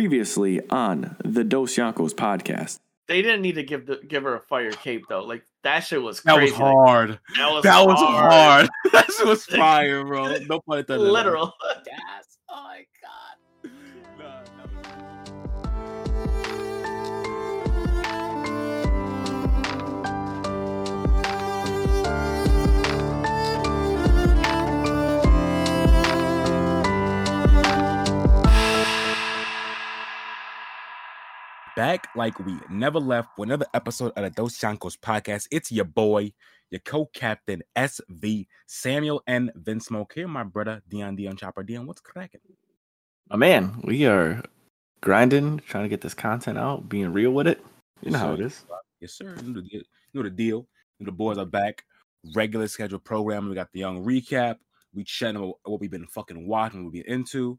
Previously on the Dos Yonkos podcast. They didn't need to give the give her a fire cape though. Like that shit was That crazy. was hard. That was That was hard. hard. that shit was fire, bro. No pun intended. Literal. Back like we never left with another episode of the Dos Yonkos podcast. It's your boy, your co-captain SV Samuel and Vince Smoke here, my brother Deion Deion Chopper. Deion, what's cracking? Oh man, we are grinding, trying to get this content out, being real with it. You know how it is. Yes, sir. You know the, deal- you know the deal. You know the boys are back. Regular scheduled program. We got the young recap. We chatting about what we've been fucking watching, what we've been into.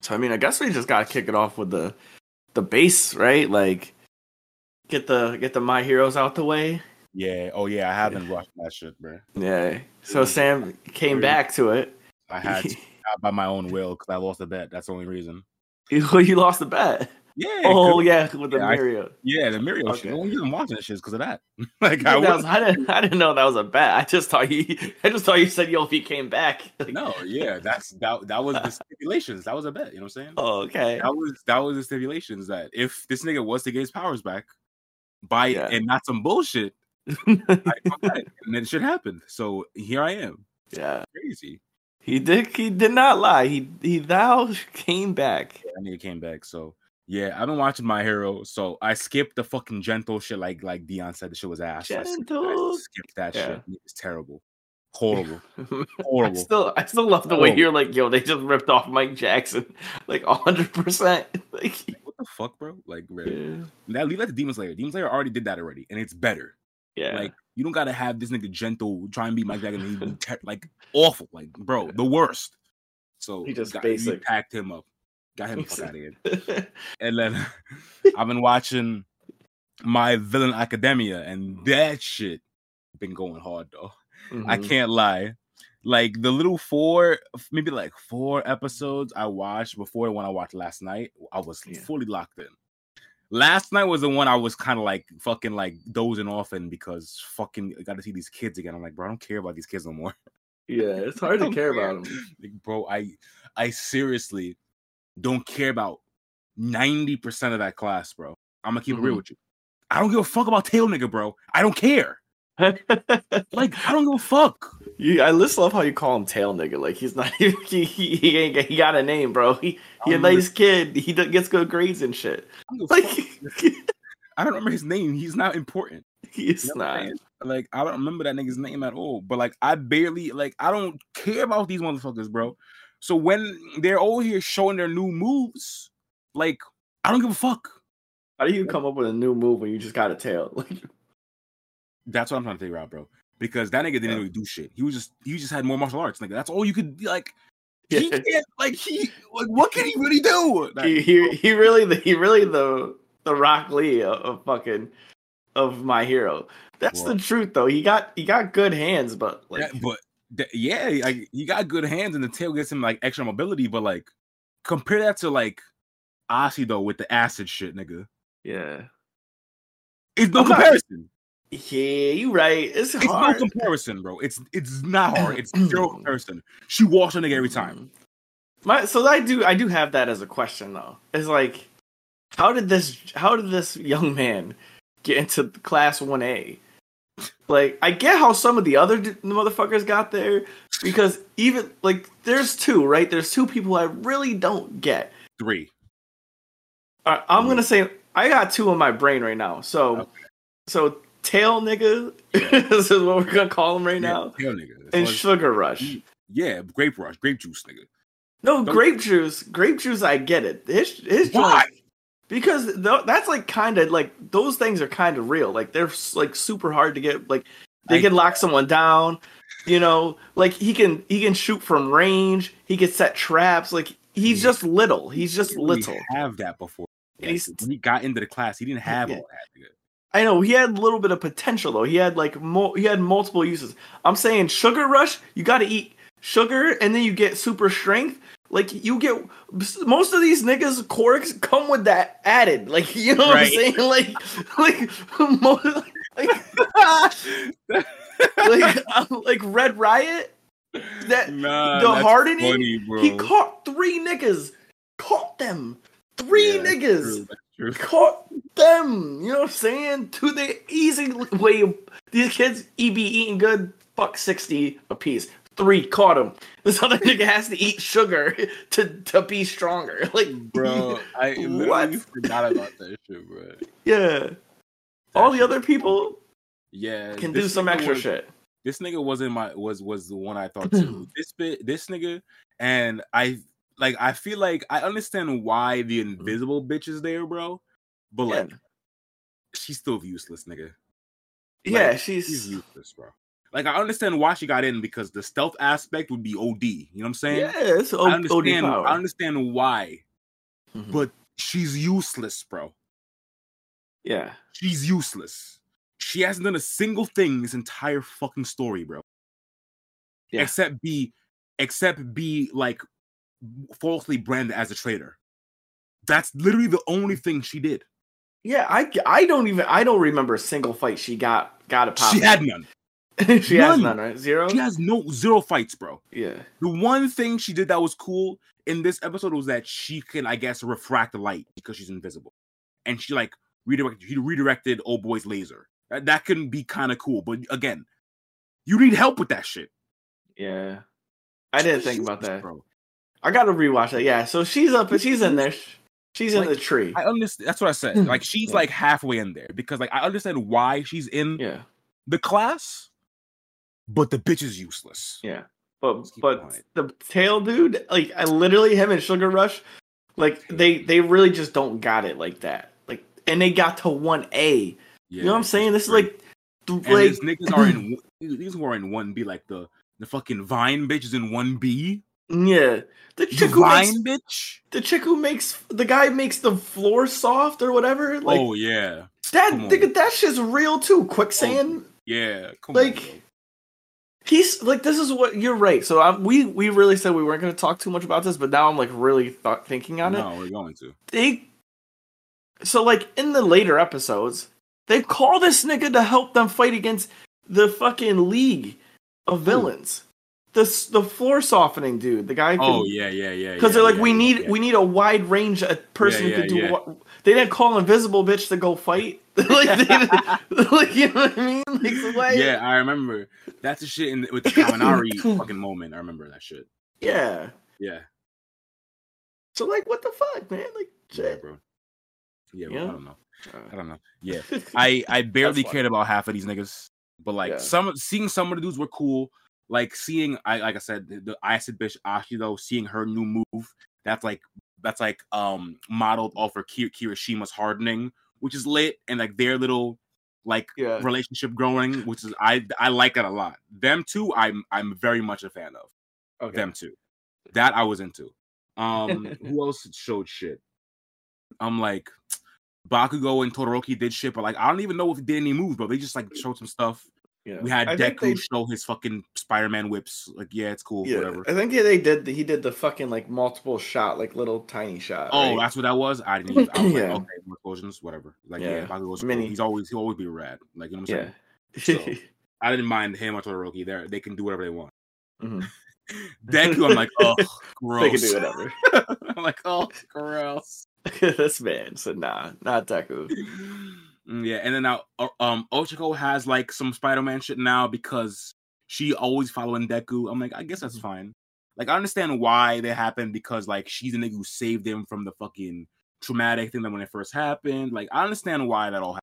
So I mean, I guess we just gotta kick it off with the the base, right? Like get the get the My Heroes out the way. Yeah. Oh yeah, I haven't watched that shit, bro. Yeah. So Sam came back to it. I had to not by my own will because I lost a bet. That's the only reason. you you lost the bet. Yeah. Oh yeah, with the Yeah, I- Mario. yeah, the Mario shit. Okay. The only reason I'm watching this shit because of that. like I That was, I didn't I didn't know that was a bet. I just thought you I just thought you said yo if he came back. Like, no, yeah, that's that. That was the stipulations. That was a bet. You know what I'm saying? Oh, okay. That was that was the stipulations that if this nigga was to get his powers back, by Yeah. and not some bullshit, I and then shit happened. So here I am. yeah. Crazy. He did he did not lie. He he thou came back. That nigga came back. So yeah, I've been watching my hero. So I skipped the fucking gentle shit. Like like Dion said, the shit was ass. I skipped, I Gentle. skipped that Yeah. shit. It's terrible, horrible, I horrible. still I still love the way Oh. you're like, yo, they just ripped off Mike Jackson like hundred percent. Like what the fuck, bro? Like, really? yeah. Now leave that to Demon Slayer. Demon Slayer already did that already, and it's better. yeah. Like, you don't gotta have this nigga gentle try and be Mike Jackson. and he be ter- like awful, like bro, the worst. So He just basically packed him up, got him the fuck out of here. And then I've been watching my Villain Academia, and that shit been going hard though. I Mhm. can't lie. Like the little four, maybe like four episodes I watched before the one I watched last night, I was Yeah. fully locked in. Last night was the one I was kind of like fucking like dozing off in because fucking I got to see these kids again. I'm like, bro, I don't care about these kids no more. Yeah, it's hard to care care. about them. Like, bro, I I seriously don't care about 90% of that class, bro. I'm gonna keep it real Mhm. with you. I don't give a fuck about tail nigga, bro. I don't care. Like, I don't give a fuck. you, I just love how you call him tail nigga. Like he's not he he, he ain't got- he got a name, bro. He he a nice kid. He gets good grades and shit. I Like. I don't remember his name. He's not important. he's You know not. Like I don't remember that nigga's name at all. But like I barely like I don't care about these motherfuckers, bro. So when they're over here showing their new moves, like I don't give a fuck. How do you come up with a new move when you just got a tail? Like That's what I'm trying to figure out, bro. Because that nigga didn't Yeah. really do shit. He was just he just had more martial arts, nigga. That's all you could like. He can't like he like what can he really do? Like, he, he he really the he really the the Rock Lee of, of fucking of my hero. That's Well- the truth though. He got he got good hands, but like Yeah, but yeah, like he got good hands and the tail gets him like extra mobility, but like compare that to like Asi though with the acid shit, nigga. yeah. It's no I'm not- comparison. Yeah, you right. It's It's hard. no comparison, bro. It's it's not hard. It's zero comparison. She walks a nigga every time. My so I do I do have that as a question though. It's like how did this how did this young man get into class 1A? Like I get how some of the other d- motherfuckers got there because even like there's two, right? There's two people I really don't get. Three. Right, I'm gonna say I got two in my brain right now. So, Okay. so tail nigga, this is what we're gonna call him right Yeah, now, tail nigga. That's and sugar rush. yeah, grape rush, grape juice, nigga. No, Don't- grape juice. Grape juice, I get it. His his Why? joint- because th- that's like kind of like those things are kind of real. Like they're like super hard to get. Like they I- can lock someone down. You know, like he can he can shoot from range. He can set traps. Like he's Yeah. just little. He's just didn't little. have that before. And he's- when he got into the class, he didn't have Yeah. all that. nigga. I know he had a little bit of potential though. He had like mo- he had multiple uses. I'm saying sugar rush. You got to eat sugar and then you get super strength. Like you get most of these niggas quirks come with that added. Like you know Right. what I'm saying? Like like most, like like uh, like Red Riot. That Nah, the hardening. funny, he caught three niggas. Caught them. Three Yeah, that's niggas true, that's true. caught them. You know what I'm saying? To the easy way. These kids, he be eating good. Fuck sixty a piece. Three caught him. This other nigga has to eat sugar to to be stronger. Like, bro. I What? forgot about that shit, bro. yeah. All the other people Yeah, can do some extra was- shit. This nigga wasn't my was was the one I thought too. this bit, this nigga, and I like. I feel like I understand why the mm-hmm. invisible bitch is there, bro. But Yeah. like, she's still useless, nigga. Yeah, she's, She's useless, bro. Like I understand why she got in because the stealth aspect would be OD. You know what I'm saying? yeah, it's o- I OD power. I understand why, Mhm. but she's useless, bro. yeah, She's useless. She hasn't done a single thing this entire fucking story, bro. Yeah. Except be, except be like falsely branded as a traitor. That's literally the only thing she did. yeah. I I don't even I don't remember a single fight she got got a pop. She had none. she has none. none, right? Zero. She has no zero fights, bro. yeah. The one thing she did that was cool in this episode was that she can, I guess, refract the light because she's invisible, and she like redirected. She redirected old boy's laser. That, that can be kind of cool, but again, you need help with that shit. Yeah. I didn't think about that. bro. I gotta rewatch that. Yeah, so she's up she's in there. She's in Like, the tree. I understand. That's what I said. Hmm. Like she's Yeah. like halfway in there because like I understand why she's in yeah, the class, but the bitch is useless. yeah. But but quiet. the tail dude, like I literally him and Sugar Rush, like they they really just don't got it like that. Like and they got to one A. Yeah, you know what I'm saying? This is like like these niggas are in these who are in one B like the the fucking Vine bitch is in one B. yeah. The chick who makes, Vine bitch. the chick who makes the guy makes the floor soft or whatever. Like oh yeah, that nigga, that shit's real too. Quicksand. Oh, yeah. Come Like, on. He's like this is what you're right so I, we we really said we weren't going to talk too much about this but now i'm like really th- thinking on it no, we're going to. they so like in the later episodes they call this nigga to help them fight against the fucking league of villains the the floor softening dude the guy Oh yeah, yeah, yeah. because yeah, they're like yeah, we need yeah. we need a wide range a person Yeah, who can do what they didn't call invisible bitch to go fight like, they like you know what i mean like the way Yeah, I remember. That's the shit in with the Kaminari fucking moment. I remember that shit. yeah Yeah, So like, what the fuck, man? Like, yeah, bro. Yeah, bro, I don't know. I Uh, don't know. Yeah, I I barely cared about half of these niggas, but like Yeah. some seeing some of the dudes were cool. Like seeing, I like I said, the, the acid bitch Ashi though, seeing her new move. That's like that's like um modeled off of Ki- Kirishima's hardening, which is lit, and like their little like yeah, relationship growing, which is I I like that a lot. Them too, I'm I'm very much a fan of. okay. Them too. that I was into. Um, who else showed shit? I'm like Bakugo and Todoroki did shit, but like I don't even know if they did any moves, but they just like showed some stuff. Yeah. We had I Deku they- show his fucking Spider-Man whips. Like, yeah, it's cool, yeah, whatever. I think yeah, they did. He did the fucking like multiple shot, like little tiny shot. Oh, right? that's what that was. I didn't. Even, I was Yeah. like, okay, explosions, whatever. Like, yeah, Yeah. Bakugo's cool. Mini. He's always he'll always be rad. Like, you know what I'm yeah. So- I didn't mind him or Todoroki. They they can do whatever they want. Mhm. Deku, I'm like, oh, gross. They can do whatever. I'm like, oh, gross. this man said, "Nah, not Deku." Mm, Yeah, and then now uh, um Ochaco has like some Spider-Man shit now because she always following Deku. I'm like, I guess that's Mhm. fine. Like I understand why they happened because like she's the nigga who saved him from the fucking traumatic thing that when it first happened. Like I understand why that all happened.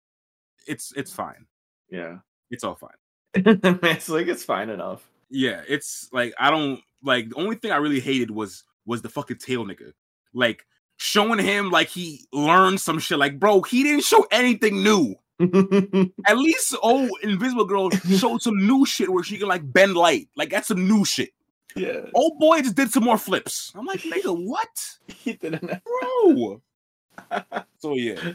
It's it's fine. Yeah, It's all fine. it's like it's fine enough. Yeah, it's like I don't like the only thing I really hated was was the fucking tail nigga. Like showing him like he learned some shit. Like, bro, he didn't show anything new. At least oh Invisible Girl showed some new shit where she can like bend light. Like that's some new shit. yeah. Old boy just did some more flips. I'm like, nigga, what? He didn't. Bro. so yeah,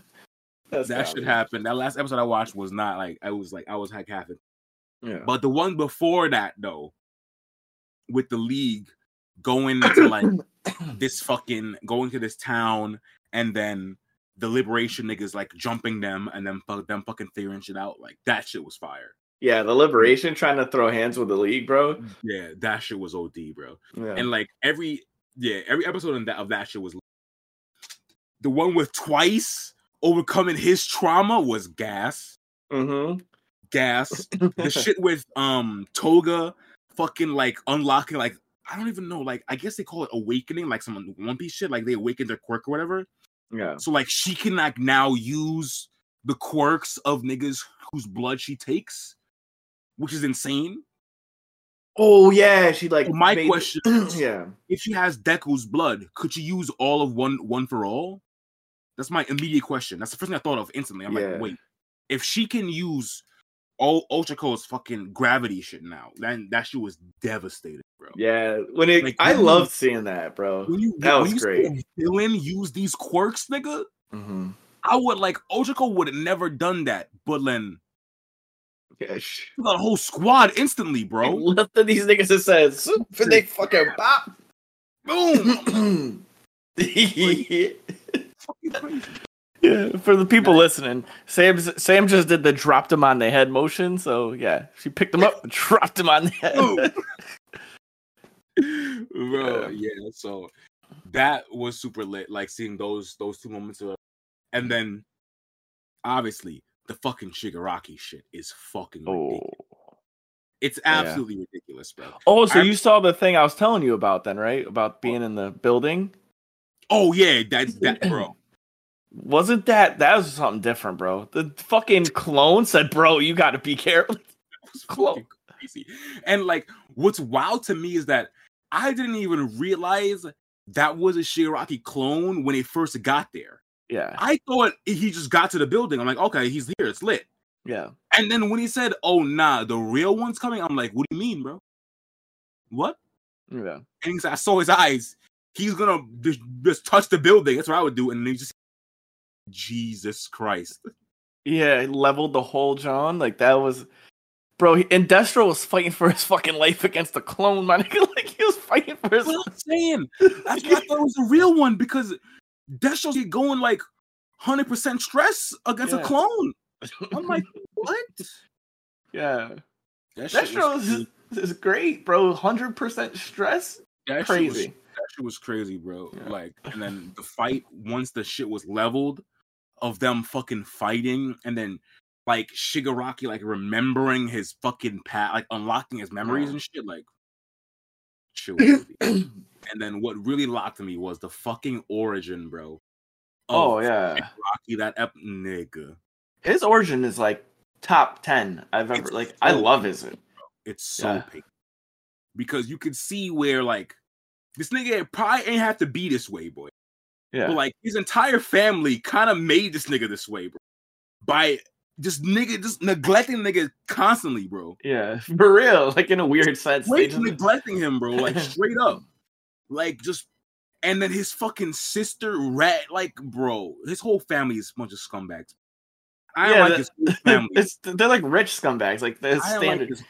That's that should happen. That last episode I watched was not like I was like I was like half it. Yeah. But the one before that though, with the league going to like this fucking going to this town and then the liberation niggas like jumping them and then fu- them fucking figuring shit out. Like that shit was fire. yeah, the liberation trying to throw hands with the league, bro. Yeah, that shit was OD, bro. Yeah. And like every yeah, every episode in that of that shit was the one with twice overcoming his trauma was gas. mm-hmm. Gas. the shit with um Toga fucking like unlocking like I don't even know, like I guess they call it awakening, like some One Piece shit, like they awaken their quirk or whatever. Yeah. So like she can like now use the quirks of niggas whose blood she takes, which is insane. Oh yeah, she like My made- question yeah. if she has Deku's blood, could she use all of one one for all? That's my immediate question. That's the first thing I thought of instantly. I'm Yeah. like, wait, if she can use all Uraraka's fucking gravity shit now, then that shit was devastating, bro. Yeah. When it Like, I loved seeing that, bro. When you, That when was great. villain use these quirks, nigga, Mm-hmm. I would like Ultraco would have never done that, but then the whole squad instantly, bro. lifted these niggas said, "Soup," they fucking pop. Boom. yeah, Crazy. for the people listening, Sam Sam just did the dropped him on the head motion. So yeah, she picked him up, and dropped him on the head. Bro yeah so that was super lit like seeing those those two moments of and then obviously the fucking shigaraki shit is fucking oh. ridiculous. oh, it's absolutely ridiculous bro oh, so I- you saw the thing I was telling you about then, right? About being in the building. oh yeah that's that bro Wasn't that that was something different, bro? The fucking clone said, "Bro, you got to be careful." Fucking crazy and like what's wild to me is that i didn't even realize that was a shigaraki clone when he first got there Yeah, i thought he just got to the building i'm like okay he's here it's lit yeah. And then when he said, "Oh nah, the real one's coming," I'm like, "What do you mean, bro? What?" Yeah. And he said, "I saw his eyes. He's gonna just, just touch the building. That's what I would do." And then he just, Jesus Christ, Yeah, he leveled the whole John. Like that was Bro, he, and Destro was fighting for his fucking life against the clone, man. like he was fighting for his That's what I'm saying. That's why I thought it was a real one because Destro's get going like hundred percent stress against Yeah. a clone. I'm like, what? Yeah. That Destro was, is, is great, bro. Hundred percent stress. that shit was Crazy. that shit was crazy, bro. Yeah. Like, and then the fight once the shit was leveled of them fucking fighting, and then like Shigaraki like remembering his fucking past, like unlocking his memories and shit. Like, crazy. and then what really locked me was the fucking origin, bro. Oh yeah. Shigaraki, that ep nigga. His origin is like top ten I've ever It's like I so love his It's so Yeah. painful because you could see where like this nigga probably ain't have to be this way, boy. Yeah. But like his entire family kind of made this nigga this way, bro. By just nigga just neglecting nigga constantly, bro. yeah. For real. Like in a weird sense. Straight just- neglecting him, bro. Like straight up. Like just and then his fucking sister rat, like, bro, his whole family is a bunch of scumbags. I don't Yeah, like the- his whole family. it's they're like rich scumbags. Like the like standard. his,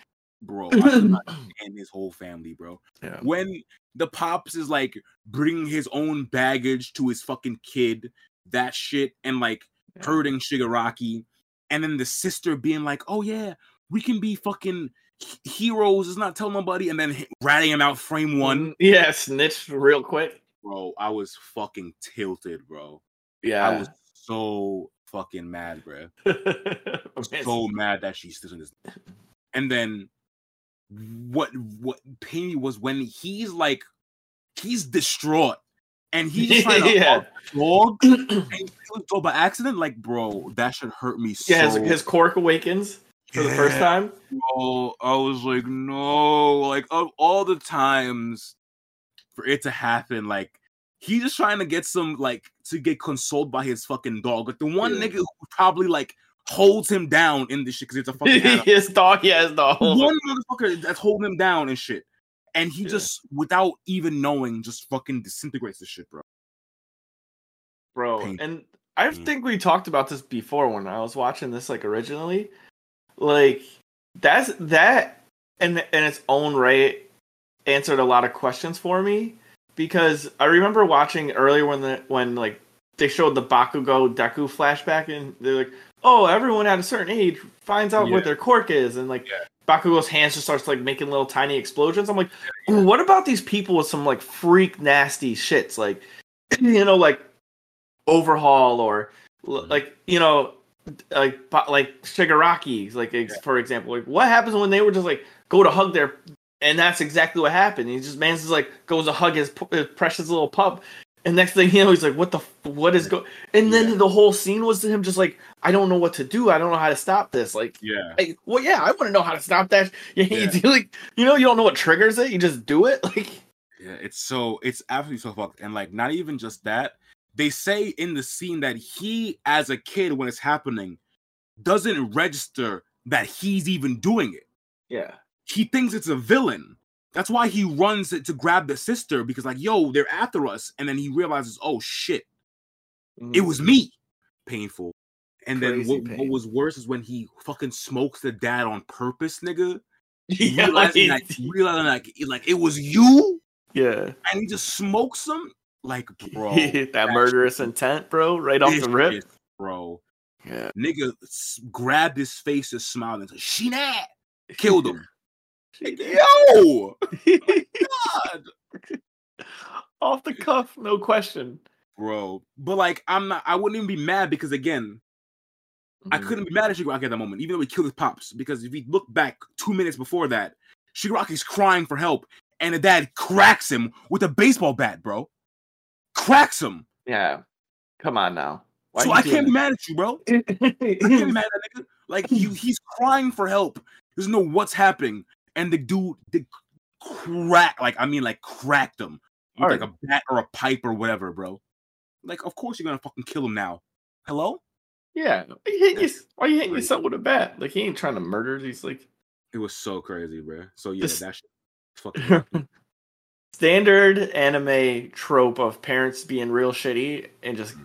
bro. I do not stand his whole family, bro. Yeah. when the pops is like bringing his own baggage to his fucking kid, that shit, and like Yeah. hurting Shigaraki, and then the sister being like, "Oh yeah, we can be fucking he- heroes." Is not tell nobody, and then ratting him out frame one, Mm, Yeah, snitched real quick. bro. I was fucking tilted, bro. Yeah. I was so fucking mad, bro. I was so mad that she's still in this. And then what what pain was when he's like he's distraught and he's trying to Yeah. yeah. dog and dog by accident. Like, bro, that should hurt me so. yeah, his, his quirk awakens for the first time. bro. I was like, no, like of all the times for it to happen. Like he's just trying to get some like to get consoled by his fucking dog. Like the one Yeah. nigga who probably like holds him down in this shit because it's a fucking animal. his dog, yeah, his dog. one motherfucker that's holding him down and shit. And he Yeah. just without even knowing, just fucking disintegrates the shit, bro. bro. Pain. And I Mm. think we talked about this before when I was watching this like originally. Like that's that in in its own right answered a lot of questions for me because I remember watching earlier when the when like they showed the Bakugo Deku flashback and they're like, "Oh, everyone at a certain age finds out Yeah. what their quirk is," and like Yeah. Bakugo's hands just starts like making little tiny explosions. I'm like, what about these people with some like freak nasty shits like you know like overhaul or Mhm. like you know like like Shigaraki like ex- for example like what happens when they were just like go to hug their and that's exactly what happened he just man's just like goes to hug his, his precious little pup and next thing you know he's like what the f- what is go and then Yeah. the whole scene was to him just like I don't know what to do I don't know how to stop this like Yeah. Hey, well, yeah, I want to know how to stop that. You, Yeah. like, you know, you don't know what triggers it. You just do it. Like, Yeah, it's so it's absolutely so fucked. And like not even just that. They say in the scene that he as a kid when it's happening doesn't register that he's even doing it. yeah, He thinks it's a villain. That's why he runs it to grab the sister because like, yo, they're after us. And then he realizes, oh shit, it was mm. me. Painful. And then. What, what was worse is when he fucking smokes the dad on purpose, nigga. yeah, realizing, like, that, realizing like, like it was you, yeah. and he just smokes him. Like, bro, that murderous intent, bro, right off this the rip. shit, bro. Yeah, Nigga s- grabbed his face and smiled and said, "She not killed him." Like, Yo, God, off the cuff, no question. bro. But like, I'm not. I wouldn't even be mad because again, I couldn't be mad at Shigaraki at that moment, even though he killed his pops. Because if we look back two minutes before that, Shigaraki's crying for help, and the dad cracks him with a baseball bat, bro. Cracks him. Yeah, come on now. so I can't be mad at you, bro. I can't be mad at that nigga. Like he, he's crying for help. He doesn't know what's happening, and the dude, the crack, like I mean, like cracked him with like a bat or a pipe or whatever, bro. Like, of course you're gonna fucking kill him now. Hello? Yeah, he hit you. Why you hitting yourself with a bat? Like he ain't trying to murder. He's like It was so crazy, bro. So yeah, This- that shit. Fucking standard anime trope of parents being real shitty and just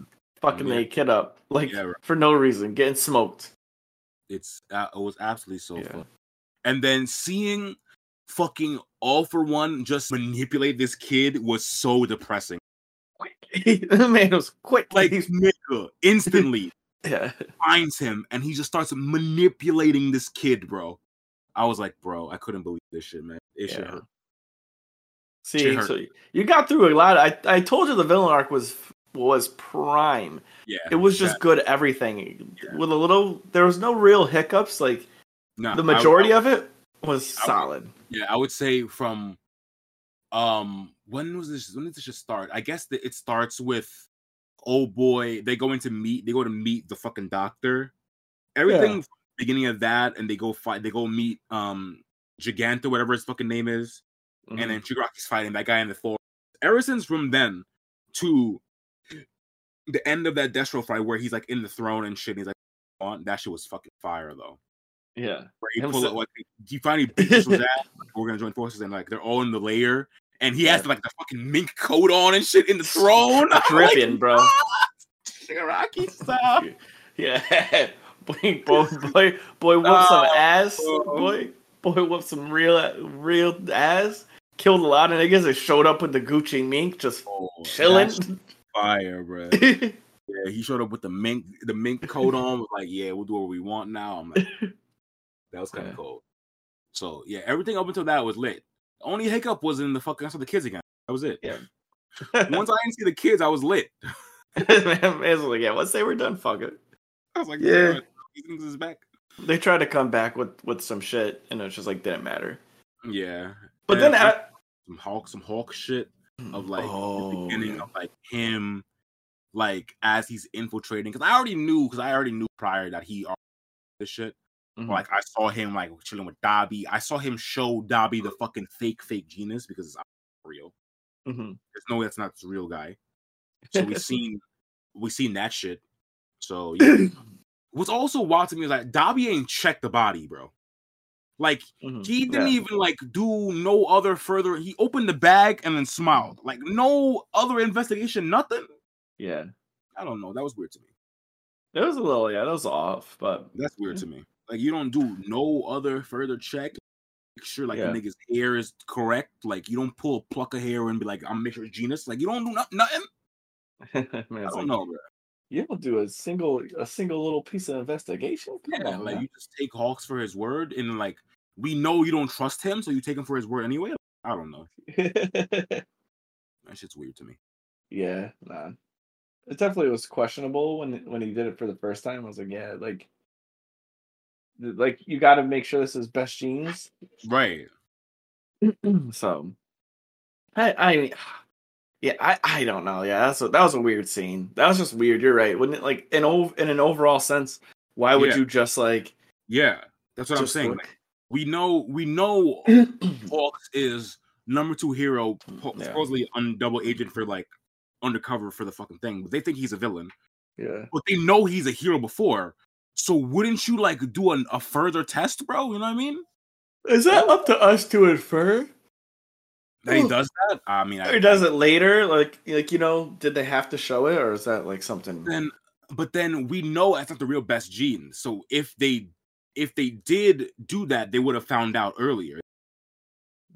fucking Yeah. their kid up like Yeah, right. for no reason, getting smoked. it's uh, it was absolutely so Yeah. fun. And then seeing fucking all for one just manipulate this kid was so depressing. the man was quick. Like He's- nigga, instantly yeah, finds him and he just starts manipulating this kid, bro. I was like, bro, I couldn't believe this shit, man. It should Yeah. hurt. see, hurt. so you got through a lot. I I told you the villain arc was was prime. Yeah. It was just that- good everything Yeah. with a little. There was no real hiccups. Like nah, the majority I- of it was I solid. Yeah, I would say from um when was this when did this just start? I guess that it starts with oh boy, they go into meet they go to meet the fucking doctor. Everything from the beginning of that and they go fight they go meet um Giganta, whatever his fucking name is, Mhm. and then Shigaraki's fighting that guy in the floor. Ever since from then to the end of that Destro fight where he's like in the throne and shit, and he's like on that shit was fucking fire though. yeah, Where he pull so- it like he finally beats his ass. Like, we're gonna join forces and like they're all in the layer, and he has like the fucking mink coat on and shit in the throne. I'm like, bro. "What? Shigaraki style. Yeah, boy, boy, boy, boy, whoop some Oh, ass, boy, boy, whoop some real, real ass. Killed a lot of niggas that showed up with the Gucci mink, just Oh, chilling. fire, bro. Yeah, he showed up with the mink, the mink coat on. Was like, yeah, we'll do what we want now. I'm like, that was kind of Yeah. cool. So yeah, everything up until that was lit. The only hiccup was in the fucking. I saw the kids again. That was it. Yeah. Once I didn't see the kids, I was lit. man, man was like, yeah, once they were done, fuck it. I was like, Yeah. yeah, these is back. They tried to come back with with some shit, and it just like didn't matter. Yeah, But And then, I- I, some Hulk, some Hulk shit of like the Oh, beginning yeah. of like him, like as he's infiltrating. Because I already knew, because I already knew prior that he already did this shit. Mhm. Like I saw him like chilling with Dabi. I saw him show Dabi the fucking fake fake Jeanist because it's not real. Mhm. There's no way that's not the real guy. So we seen we seen that shit. So yeah. What's also wild to me is like Dabi ain't checked the body, bro. Like Mhm. he didn't Yeah. even like do no other further. He opened the bag and then smiled. Like no other investigation, nothing. Yeah, I don't know. That was weird to me. it was a little. Yeah, that was off, but That's weird to me. Like you don't do no other further check. Make sure like Yeah. the nigga's hair is correct. Like you don't pull a pluck of hair and be like, I'm make sure it's Jeanist. Like you don't do no- nothing. Man, I don't like, know, bro. You don't do a single a single little piece of investigation. Come Yeah, on, like man. you just take Hawks for his word, and like we know you don't trust him, so you take him for his word anyway. I don't know. That shit's weird to me. yeah, nah. It definitely was questionable when when he did it for the first time. I was like, yeah, like, like you got to make sure this is Best Jeanist. Right. so, I, I, yeah, I, I don't know. Yeah, that's a, that was a weird scene. That was just weird. You're right. Wouldn't it like in ov- in an overall sense? Why would Yeah. you just like? Yeah, that's what I'm saying. Like, we know, we know, Hawks is number two hero, po- Yeah. supposedly on double agent for like undercover for the fucking thing, but they think he's a villain. yeah. But they know he's a hero before. So wouldn't you like do an, a further test, bro? You know what I mean? Is that up to us to infer? That he does that. I mean, I, Or does it later? Like, like you know, did they have to show it, or is that like something? then but then we know that's not the real Best Jeanist. So if they if they did do that, they would have found out earlier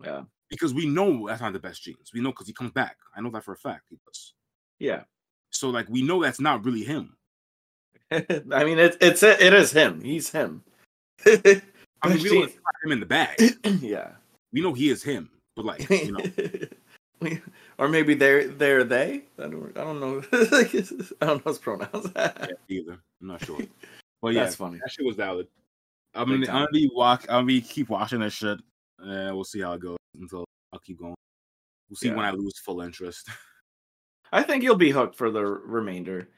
Yeah, because we know that's not the Best Jeanist. We know because he comes back. I know that for a fact. He does. yeah. So like we know that's not really him. I mean, it's it's it is him. He's him. I mean, we know gene- it's not him in the bag. yeah. We know he is him, but like you know, or maybe they're they're they. I don't I don't know. I don't know his pronouns. yeah, either. I'm not sure. But yeah, That's funny. that shit was valid. I'm gonna. I'm gonna be walk. I'm gonna be keep watching that shit, and we'll see how it goes until I'll keep going. We'll see Yeah. when I lose full interest. I think you'll be hooked for the remainder.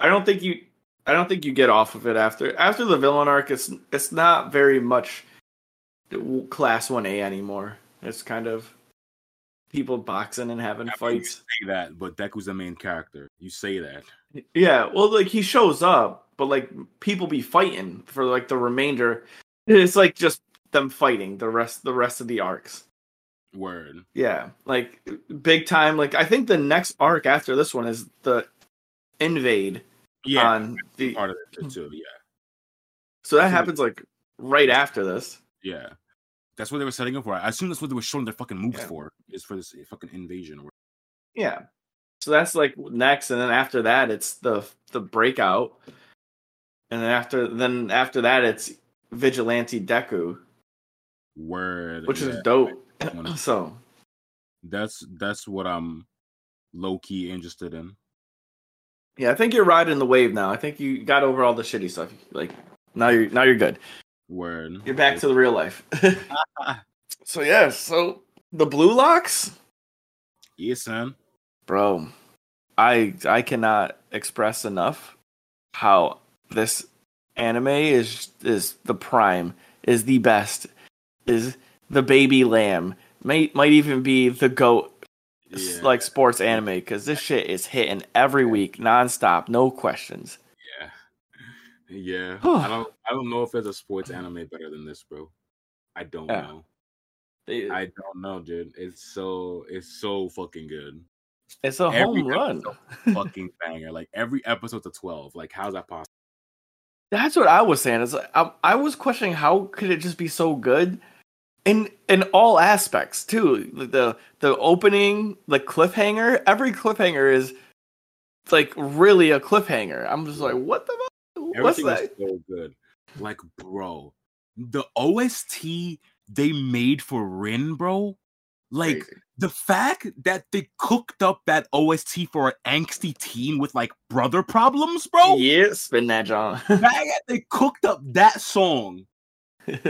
I don't think you. I don't think you get off of it after after the villain arc. It's it's not very much class one A anymore. It's kind of people boxing and having I fights. Say that, but Deku's the main character. You say that. Yeah, well, like he shows up, but like people be fighting for like the remainder. It's like just them fighting the rest the rest of the arcs. Word. Yeah, like big time. Like I think the next arc after this one is the invade Yeah, on the. part of shit too. Yeah, So that happens like right after this. yeah. That's what they were setting up for. I assume that's what they were showing their fucking moves Yeah. for. Is for this fucking invasion. Or Yeah. So that's like next, and then after that, it's the the breakout, and then after then after that, it's vigilante Deku, word. which yeah. is dope. so That's that's what I'm low key interested in. Yeah, I think you're riding the wave now. I think you got over all the shitty stuff. Like now you're now you're good. Word. You're back to the real life. so yeah, so the blue locks, Yes, son. bro. I I cannot express enough how this anime is is the prime, is the best, is the baby lamb. Might might even be the goat Yeah. like sports anime because this shit is hitting every week nonstop, no questions. Yeah. Yeah. I don't I don't know if there's a sports anime better than this, bro. I don't Yeah. know. They- I don't know, dude. It's so it's so fucking good. it's a every home run. Fucking banger. Like every episode's a 12. Like how's that possible? That's what I was saying. Is I, I was questioning how could it just be so good, in in all aspects too. The the opening, the cliffhanger. Every cliffhanger is like really a cliffhanger. I'm just like, what the? fuck? What's Everything that? is so good. Like, bro, the OST they made for Rin, bro. Like Crazy. the fact that they cooked up that OST for an angsty teen with like brother problems, bro. yeah, spin that John. The fact that they cooked up that song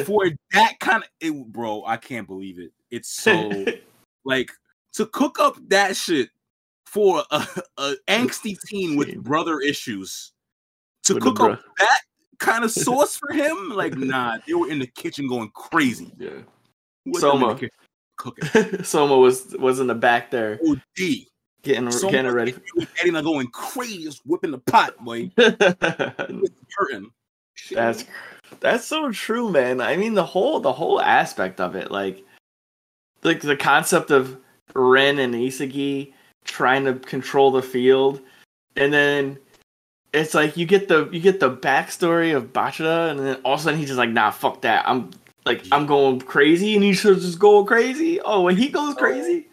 for that kind of it, bro. I can't believe it. It's so like to cook up that shit for a, a angsty teen with brother issues to With cook up that kind of sauce for him like nah they were in the kitchen going crazy yeah. With them in the Soma. cooking. Soma was was in the back there OD. getting getting ready. Eddie going crazy, just whipping the pot, boy. Hurting. that's so true, man. I mean the whole the whole aspect of it, like like the concept of Rin and Isagi trying to control the field, and then it's like you get the you get the backstory of Bachira, and then all of a sudden he's just like, nah, fuck that. I'm like I'm going crazy, and he should just go crazy. Oh, when he goes crazy,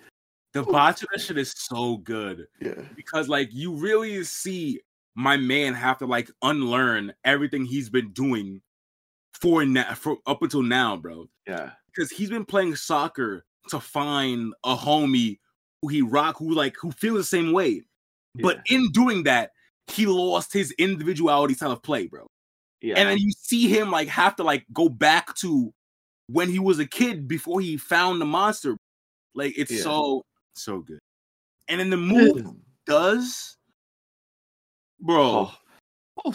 The of shit is so good yeah, because like you really see my man have to like unlearn everything he's been doing for now for up until now, bro. yeah, Because he's been playing soccer to find a homie who he rock who like who feels the same way. But in doing that, he lost his individuality style of play, bro. yeah, And then you see him like have to like go back to when he was a kid before he found the monster. Like it's Yeah. so so good. And then the move does, bro. Oh.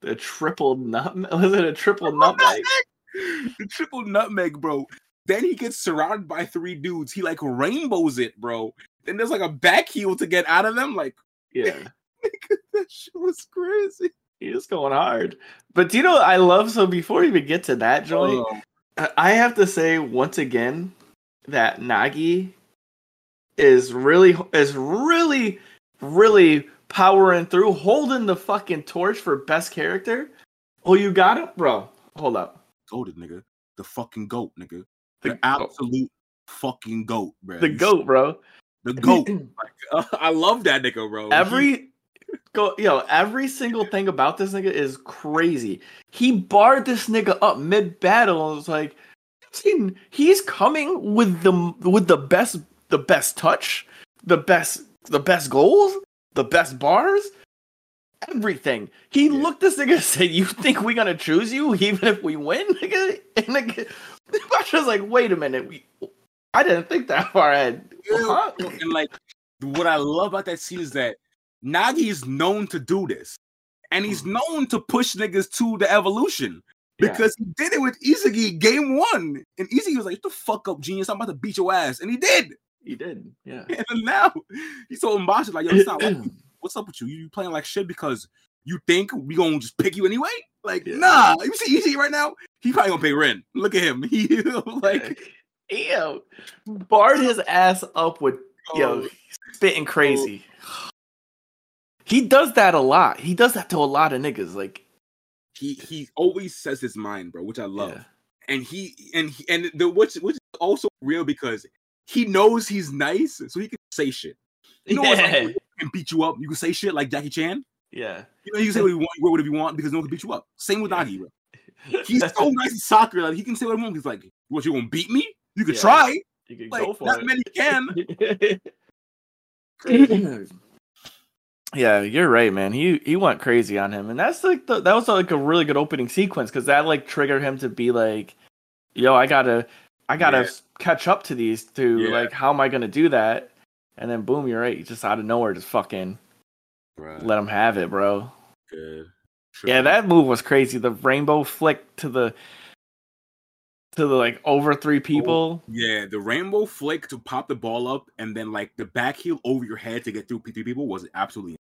The triple nutmeg was it a triple nutmeg? the triple nutmeg, bro. Then he gets surrounded by three dudes. He like rainbows it, bro. Then there's like a back heel to get out of them. Like Yeah. that shit was crazy. He's going hard. But do you know what I love so before we even get to that joint, Oh, I- I have to say once again that Nagi is really is really really powering through holding the fucking torch for best character. Oh, you got it, bro. Hold up. goated, nigga. The fucking goat, nigga. The, The, absolute fucking goat, bro. the goat, bro. The goat. I love that nigga, bro. Every go yo, every single thing about this nigga is crazy. He barred this nigga up mid battle and was like, "See, he's coming with the with the best the best touch, the best the best goals, the best bars, everything." He Yeah. looked this nigga and said, "You think we gonna choose you even if we win?" Nigga, and nigga, I was like, "Wait a minute, we, I didn't think that far ahead." Huh? and like what I love about that scene is that Nagi is known to do this, and he's mm-hmm. known to push niggas to the evolution Yeah. because he did it with Isagi game one, and Isagi was like, "Get the fuck up, genius! I'm about to beat your ass," and he did. He did, yeah. And now he's told Mbasha like, "Yo, it's not like what's up with you? You playing like shit because you think we gonna just pick you anyway? Like, Yeah. nah. You see you see right now? He probably gonna pay rent. Look at him. He like, Ew. Barred his ass up with yo oh, spitting crazy. He does that a lot. He does that to a lot of niggas. Like, he he always says his mind, bro, which I love. yeah, and he and he, and the which which is also real because he knows he's nice, so he can say shit. You know, what's like, yeah, when you can beat you up. You can say shit like Jackie Chan. yeah. You know, you can say what you want, you wear whatever you want because no one can beat you up. Same with Nagi, bro. He's so nice in soccer, like he can say what he wants. He's like, "What you gonna beat me? You can Yeah. try. You can Like go for not it. many can." yeah, you're right, man. He he went crazy on him, and that's like the, that was like a really good opening sequence because that like triggered him to be like, "Yo, I gotta, I gotta Yeah. Catch up to these two. Yeah. Like, how am I gonna do that?" And then boom, you're right. Just out of nowhere, just fucking Right, let them have it, bro. good. Yeah, that move was crazy. The rainbow flick to the to the like over three oh, people. Yeah, the rainbow flick to pop the ball up and then like the back heel over your head to get through three people was absolutely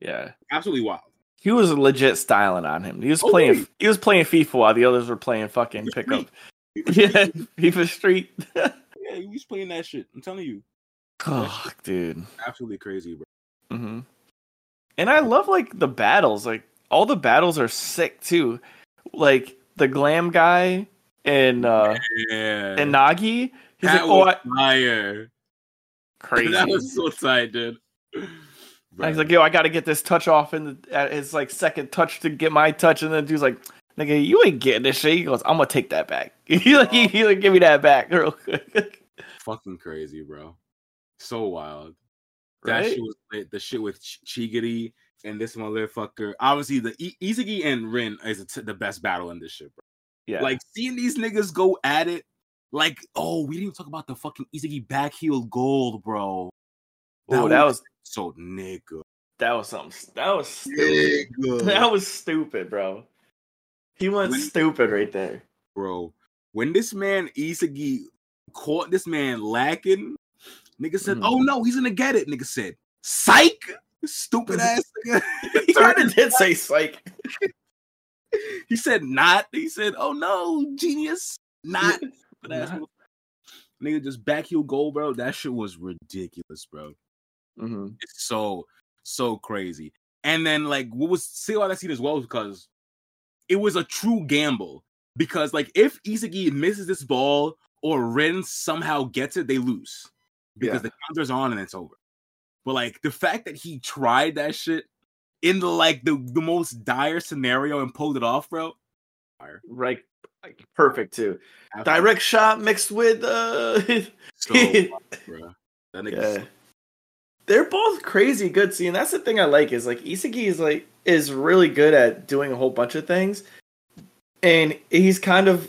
Yeah. absolutely wild. He was legit styling on him. He was Oh, playing really? he was playing FIFA while the others were playing fucking pickup. Yeah, FIFA Street. Yeah, he was playing that shit. I'm telling you, oh, dude. absolutely crazy, bro. Mm-hmm. And I love like the battles. Like all the battles are sick too. Like the glam guy and uh Yeah, and Nagi. He's that like, oh, was I, fire. crazy. That was so tight, dude. Bro. he's like, yo, I got to get this touch off in the, at his like second touch to get my touch, and then the dude's like, nigga, you ain't getting this shit. He goes, I'm gonna take that back. he like, he, he like, give me that back real quick. fucking crazy, bro. So wild. That shit was lit. The shit with Ch- Chigiri and this motherfucker. Obviously, the I- Isagi and Rin is t- the best battle in this shit, bro. Yeah, Like seeing these niggas go at it. Like, oh, we didn't even talk about the fucking Isagi back heel gold, bro. oh, that was so nigga. that was something. That was stupid. Nigga. That was stupid, bro. He went When- stupid right there. bro. When this man Isagi caught this man lacking. Nigga said, Mhm. "Oh no, he's gonna get it." Nigga said, "Psych, stupid ass nigga." of did say psych. he said, "Not." He said, "Oh no, genius, not." Not. Nigga just back heel goal, bro. That shit was ridiculous, bro. hmm It's so so crazy. And then like what was see why that scene as well because it was a true gamble. Because like if Isagi misses this ball or Rin somehow gets it, they lose. Because Yeah. the counter's on and it's over. But like the fact that he tried that shit in the like the, the most dire scenario and pulled it off, bro. Fire. Right, like, perfect too. Absolutely. Direct shot mixed with uh, so bro. That nigga's yeah. They're both crazy good. See, and that's the thing I like is like Isagi is like is really good at doing a whole bunch of things, and he's kind of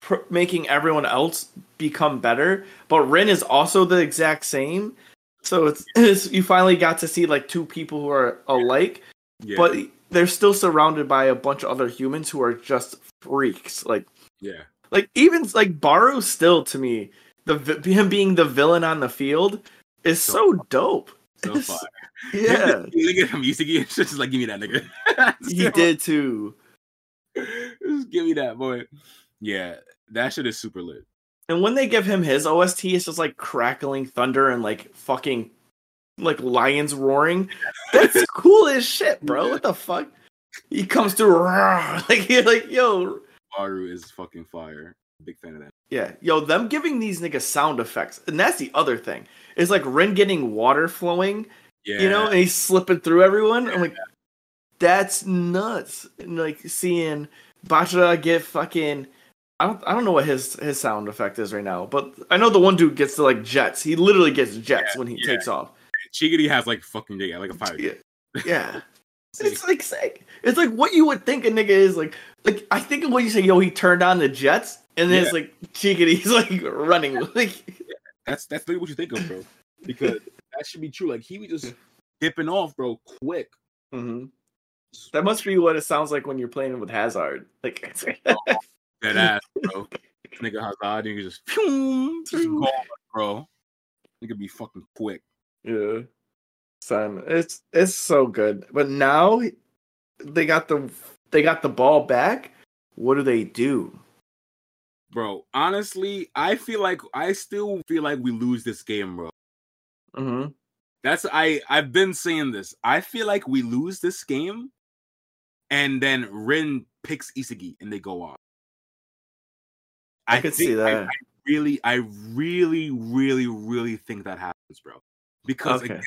pr- making everyone else become better. But Rin is also the exact same. So it's, it's you finally got to see like two people who are alike, yeah, but they're still surrounded by a bunch of other humans who are just freaks. Like yeah. like even like Barou still to me the him being the villain on the field is so dope. So fire. Yeah, Look at him. It's just like give me that nigga. He did too. Just give me that boy. Yeah, that shit is super lit. And when they give him his OST, it's just like crackling thunder and like fucking like lions roaring. That's cool as shit, bro. What the fuck? He comes through "Rawr," like you're like, yo, Barou is fucking fire. Big fan of that. yeah, yo, them giving these niggas sound effects, and that's the other thing. Is like Rin getting water flowing Yeah, you know, and he's slipping through everyone. I'm like, that's nuts. And like seeing Bachira get fucking. I don't, I don't know what his his sound effect is right now, but I know the one dude gets to like jets. He literally gets jets when he yeah. takes off. Chigiri has like fucking yeah, like a fire. Yeah, yeah. It's like sick. It's like what you would think a nigga is like. Like I think of what you say, yo, he turned on the jets, and then it's like he's like running. Like That's that's literally what you think of, bro. Because that should be true. Like he was just dipping off, bro, quick. mhm. that must be what it sounds like when you're playing with Hazard. Like That ass, bro. Nigga Hazard, nigga just, just Phew. go, bro. Nigga be fucking quick. Yeah. Son, it's it's so good. But now they got the they got the ball back. What do they do? Bro, honestly, I feel like I still feel like we lose this game, bro. Mm-hmm. That's I I've been saying this. I feel like we lose this game, and then Rin picks Isagi and they go on. I could see think- I- that. I really, I really, really, really think that happens, bro. Because Okay. again,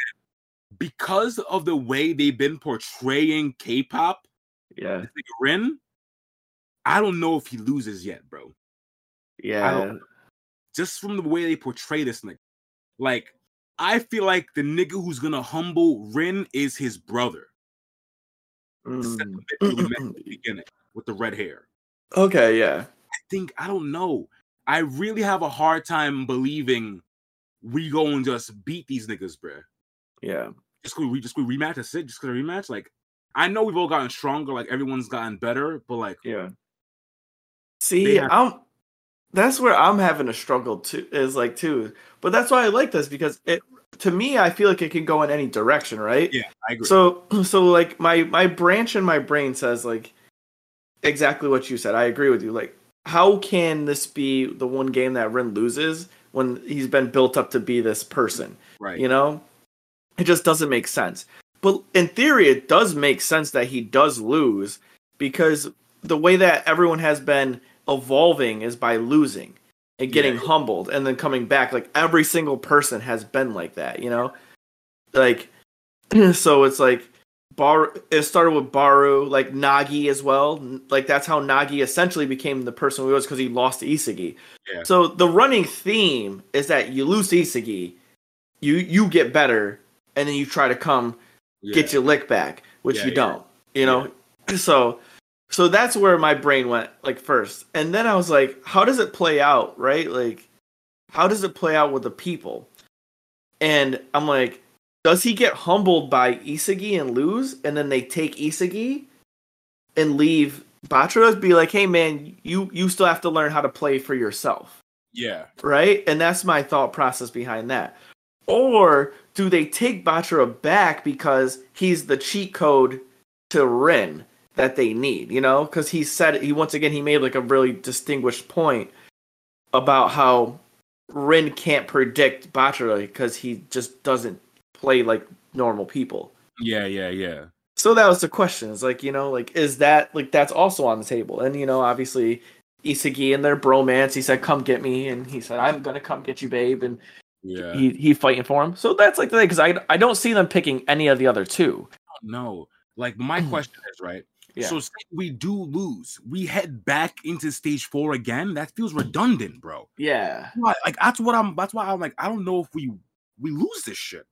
because of the way they've been portraying K-pop, Yeah. Rin, I don't know if he loses yet, bro. Yeah. just from the way they portray this nigga. Like, I feel like the nigga who's gonna humble Rin is his brother. Mm. that we met at the beginning with the red hair. Okay, yeah. I think I don't know. I really have a hard time believing we go and just beat these niggas, bruh. Yeah. Just we just could rematch? That's it. Just could rematch. Like, I know we've all gotten stronger. Like everyone's gotten better, but like, Yeah. See, I'm that's where I'm having a struggle too is like too. But that's why I like this because it to me I feel like it can go in any direction, right? yeah, I agree. So so like my my branch in my brain says like exactly what you said. I agree with you. Like how can this be the one game that Rin loses when he's been built up to be this person? right. You know? It just doesn't make sense. But in theory it does make sense that he does lose because the way that everyone has been evolving is by losing and getting Yeah. humbled and then coming back like every single person has been like that, you know? Like so it's like Bar it started with Barou, like Nagi as well. Like that's how Nagi essentially became the person he was because he lost to Isagi. Yeah. So the running theme is that you lose Isagi, you you get better, and then you try to come yeah. get your lick back, which Yeah, you don't. You know? So so that's where my brain went like first. And then I was like, how does it play out, right? Like how does it play out with the people? And I'm like, does he get humbled by Isagi and lose and then they take Isagi and leave Bachira be like, "Hey man, you you still have to learn how to play for yourself." Yeah. right? And that's my thought process behind that. Or do they take Bachira back because he's the cheat code to Rin that they need, you know? Because he said he once again he made like a really distinguished point about how Rin can't predict Bachira because he just doesn't play like normal people. Yeah, yeah, yeah. So that was the question. It's like, you know, like is that like that's also on the table? And you know, obviously Isagi and their bromance, he said, Come get me, and he said, I'm gonna come get you, babe, and Yeah. he he fighting for him. So that's like the thing, because I I don't see them picking any of the other two. No. Like my question is right. Yeah. So say we do lose, we head back into stage four again. That feels redundant, bro. Yeah. Like that's what I'm. That's why I'm like. I don't know if we we lose this shit.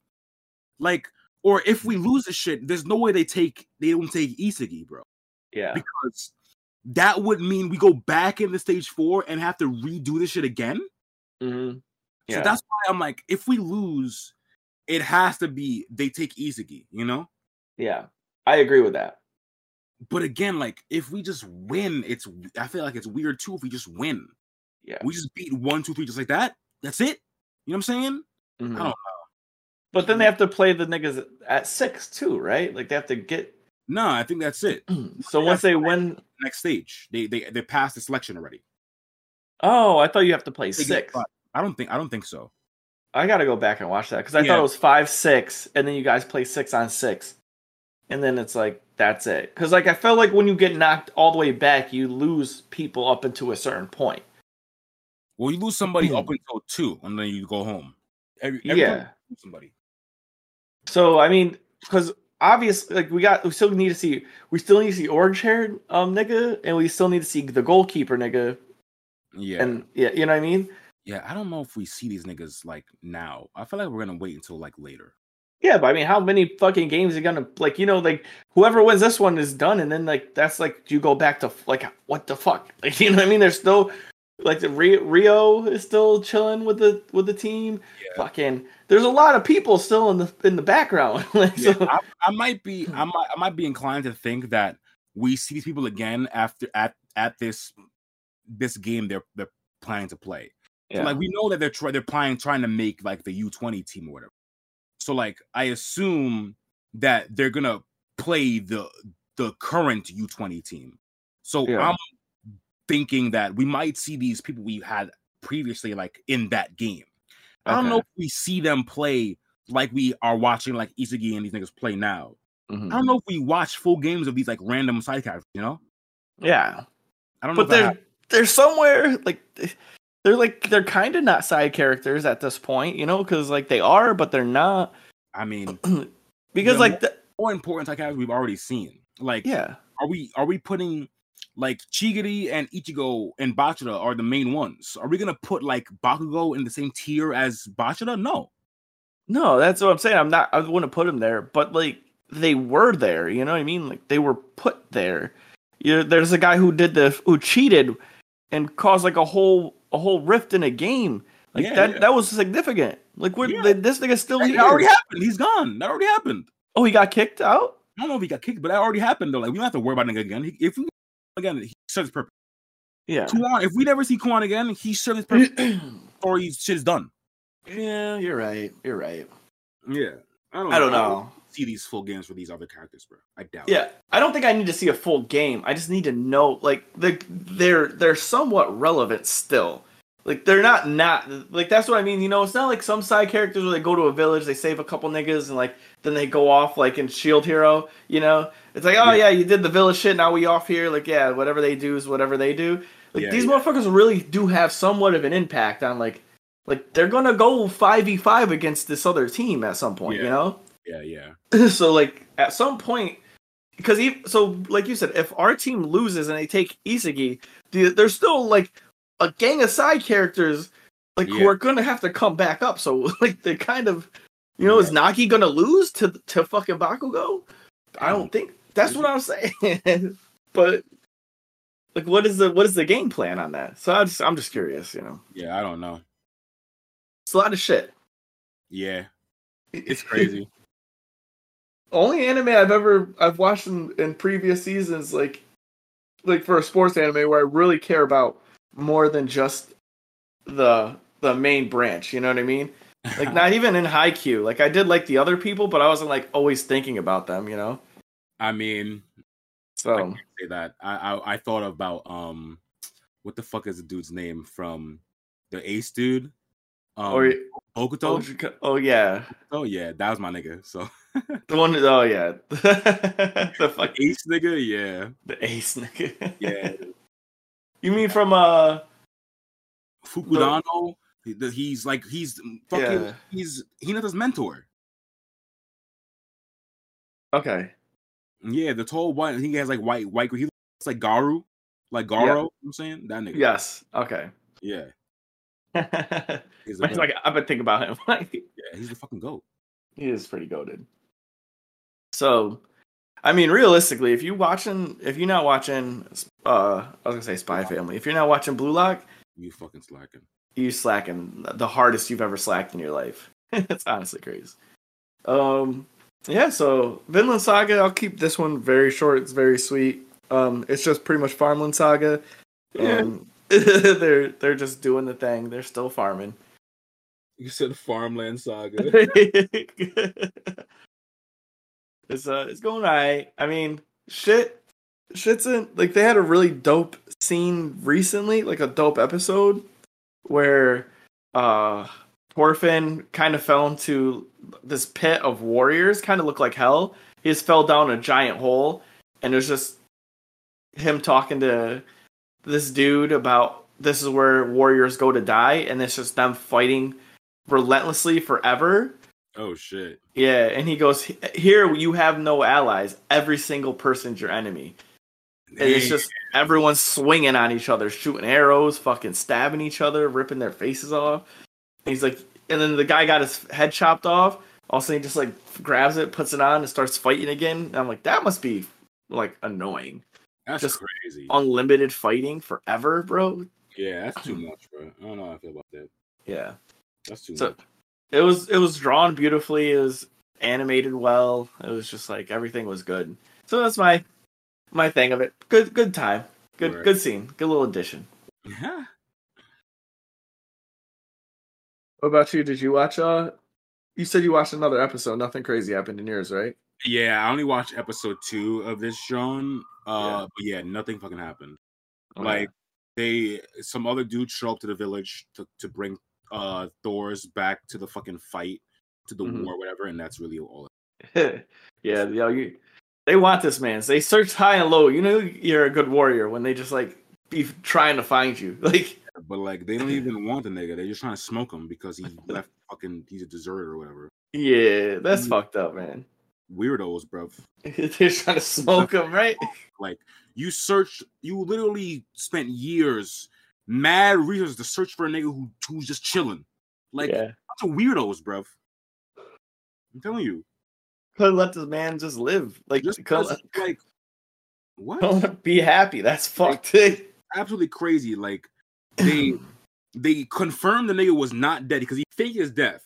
Like, or if we lose this shit, there's no way they take they don't take Isagi, bro. Yeah. Because that would mean we go back into stage four and have to redo this shit again. Mm-hmm. So that's why I'm like, if we lose, it has to be they take Isagi, you know. Yeah. I agree with that. But again, like if we just win, it's I feel like it's weird too if we just win. Yeah. We just beat one, two, three, just like that. That's it. You know what I'm saying? Mhm. I don't know. But then they have to play the niggas at six too, right? Like they have to get. No, I think that's it. So once they win, Next stage, they they they passed the selection already. oh, I thought you have to play They six. I don't think I don't think so. I got to go back and watch that because I Yeah. thought it was five six, and then you guys play six on six, and then it's like that's it. Because like I felt like when you get knocked all the way back, you lose people up into a certain point. Well, you lose somebody Hmm. up until two, and then you go home. Every, every Yeah. time you lose somebody. So I mean, because obviously, like we got, we still need to see, we still need to see orange haired um nigga, and we still need to see the goalkeeper nigga, Yeah, and yeah, you know what I mean? yeah. I don't know if we see these niggas like now. I feel like we're gonna wait until like later. Yeah, but I mean, how many fucking games are you gonna like? You know, like whoever wins this one is done, and then like that's like you go back to like what the fuck? Like you know what I mean? There's still like the Reo, is still chilling with the with the team. Yeah. Fucking, there's a lot of people still in the in the background. like, Yeah, so, I, I might be I might I might be inclined to think that we see these people again after at at this this game they're they're planning to play. So, yeah. like we know that they're try, they're planning trying to make like the U twenty team or whatever. So like I assume that they're gonna play the the current U twenty team. So Yeah. I'm thinking that we might see these people we had previously like in that game. I don't know if we see them play like we are watching like Isagi and these niggas play now. Mhm. I don't know if we watch full games of these like random side characters, you know? yeah. I don't know but they're they're somewhere like they're like they're kind of not side characters at this point, you know, because like they are, but they're not I mean, because like the, more important side characters we've already seen. Like yeah, are we are we putting like Chigiri and Ichigo and Bachira are the main ones? Are we gonna put like Bakugo in the same tier as Bachira? No. no, that's what I'm saying. I'm not. I wouldn't put them there, but like they were there. You know what I mean? Like they were put there. You know, there's a guy who did the who cheated and caused like a whole a whole rift in a game. Like Yeah, that yeah. that was significant. Like what Yeah. this nigga's still That here. already happened. He's gone. That already happened. oh, he got kicked out. I don't know if he got kicked, but that already happened though. Like we don't have to worry about nigga again. He, if we again, he serves his purpose. Yeah. Kuan, if we never see Kuan again, he serves his purpose. Story shit is done. yeah, you're right. You're right. Yeah. I don't, I don't know. See these full games for these other characters, bro. I doubt. Yeah, I don't think I need to see a full game. I just need to know like the they're they're somewhat relevant still. Like they're not not like that's what I mean. You know, it's not like some side characters where they go to a village, they save a couple niggas, and like then they go off like in Shield Hero. You know, it's like oh Yeah. yeah, you did the village shit. Now we off here. Like yeah, whatever they do is whatever they do. Like Yeah, these yeah. motherfuckers really do have somewhat of an impact on like like they're gonna go five v five against this other team at some point. You know. Yeah, yeah. so like at some point because even so like you said if our team loses and they take Isagi the, there's still like a gang of side characters like who are gonna have to come back up. So like they kind of you know is Nagi gonna lose to to fucking Bakugo? I don't think that's what I'm saying. But like what is the what is the game plan on that? So I just I'm just curious you know. Yeah, I don't know. it's a lot of shit. Yeah, it's crazy. Only anime I've ever I've watched in, in previous seasons, like like for a sports anime where I really care about more than just the the main branch. You know what I mean? Like not even in Haikyuu. Like I did like the other people, but I wasn't like always thinking about them. You know? I mean, I So can't say that. I, I I thought about um, what the fuck is the dude's name from the Ace dude? Um, or Bokuto. oh, oh yeah, Oh yeah, that was my nigga. So the one. Oh yeah, the fuck Ace nigga, yeah, the ace nigga. yeah. You mean from uh? Fukurodani. he- the- He's like he's fucking Yeah. he's Hinata's mentor. Okay. Yeah, the tall white. He has like white white. He looks like Garu, like Garo. You know what I'm saying that nigga. Yes. Okay. yeah. like He's the, I've been thinking about him. Yeah, he's the fucking goat. he is pretty goaded. So, I mean, realistically, if you watching, if you're not watching, uh, I was gonna say Spy Family. If you're not watching Blue Lock, You fucking slacking. you slacking the hardest you've ever slacked in your life. it's honestly crazy. Um, yeah. So Vinland Saga, I'll keep this one very short. It's very sweet. Um, it's just pretty much Farmland Saga. And they're they're just doing the thing. They're still farming. You said farmland saga. it's uh it's going alright. I mean, shit shit's in like they had a really dope scene recently, like a dope episode where uh Thorfinn kind of fell into this pit of warriors, kind of looked like hell. He just fell down a giant hole and was just him talking to this dude about this is where warriors go to die and it's just them fighting relentlessly forever oh shit. yeah, and he goes, "Here you have no allies. Every single person's your enemy. And it's just everyone's swinging on each other, shooting arrows, fucking stabbing each other, ripping their faces off." And he's like, and then the guy got his head chopped off. All of a sudden, he just like grabs it, puts it on, and starts fighting again. And I'm like, that must be like annoying. that's just crazy. Unlimited fighting forever, bro. yeah, that's too much, bro. I don't know how I feel about that. Yeah. That's too So- much. It was it was drawn beautifully it was animated well it was just like everything was good so that's my my thing of it good good time good Right. good scene good little addition Yeah. what about you did you watch uh you said you watched another episode nothing crazy happened in yours right Yeah, I only watched episode two of this show. Uh, Yeah. but yeah, nothing fucking happened. Okay. Like they, some other dudes show up to the village to to bring uh Thors back to the fucking fight, to the Mhm. war, whatever, and that's really all. yeah yo you they want this man so they search high and low you know you're a good warrior when they just like be trying to find you like But like, they don't even want the nigga. They're just trying to smoke him because he left fucking. He's a deserter or whatever. yeah that's Mm. fucked up man Weirdos, bro. they're trying to smoke him right Like you searched, you literally spent years, mad reasons to search for a nigga who who's just chilling. Like yeah bunch of weirdos, bruv. I'm telling you. couldn't let this man just live. Like, Just couldn't because, like what? couldn't be happy. That's fucked. Absolutely crazy. Like they they confirmed the nigga was not dead because he faked his death.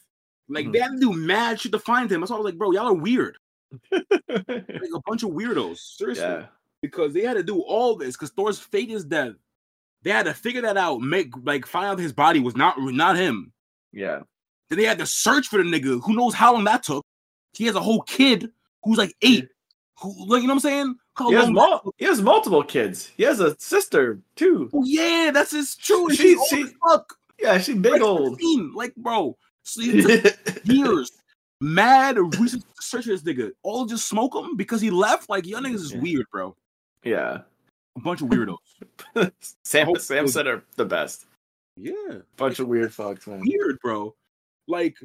Like Mhm. they had to do mad shit to find him. That's why I was like, bro, y'all are weird. Like a bunch of weirdos. Seriously. yeah, Because they had to do all this because Thors fate is death. They had to figure that out, make like find out his body was not not him. yeah, Then they had to search for the nigga. Who knows how long that took? He has a whole kid who's like eight. Who, like, you know what I'm saying? How he has, mul- he has multiple kids. He has a sister too. Oh, yeah, that's his true. She- She's old she- as fuck. Yeah, she big Like old. 15. Like, bro, so years, mad research search this nigga. All just smoke him because he left. Like, y'all niggas is Yeah. weird, bro. yeah, A bunch of weirdos. Sam Sam said are the best. yeah, Bunch of weird fucks, man. weird, bro. Like,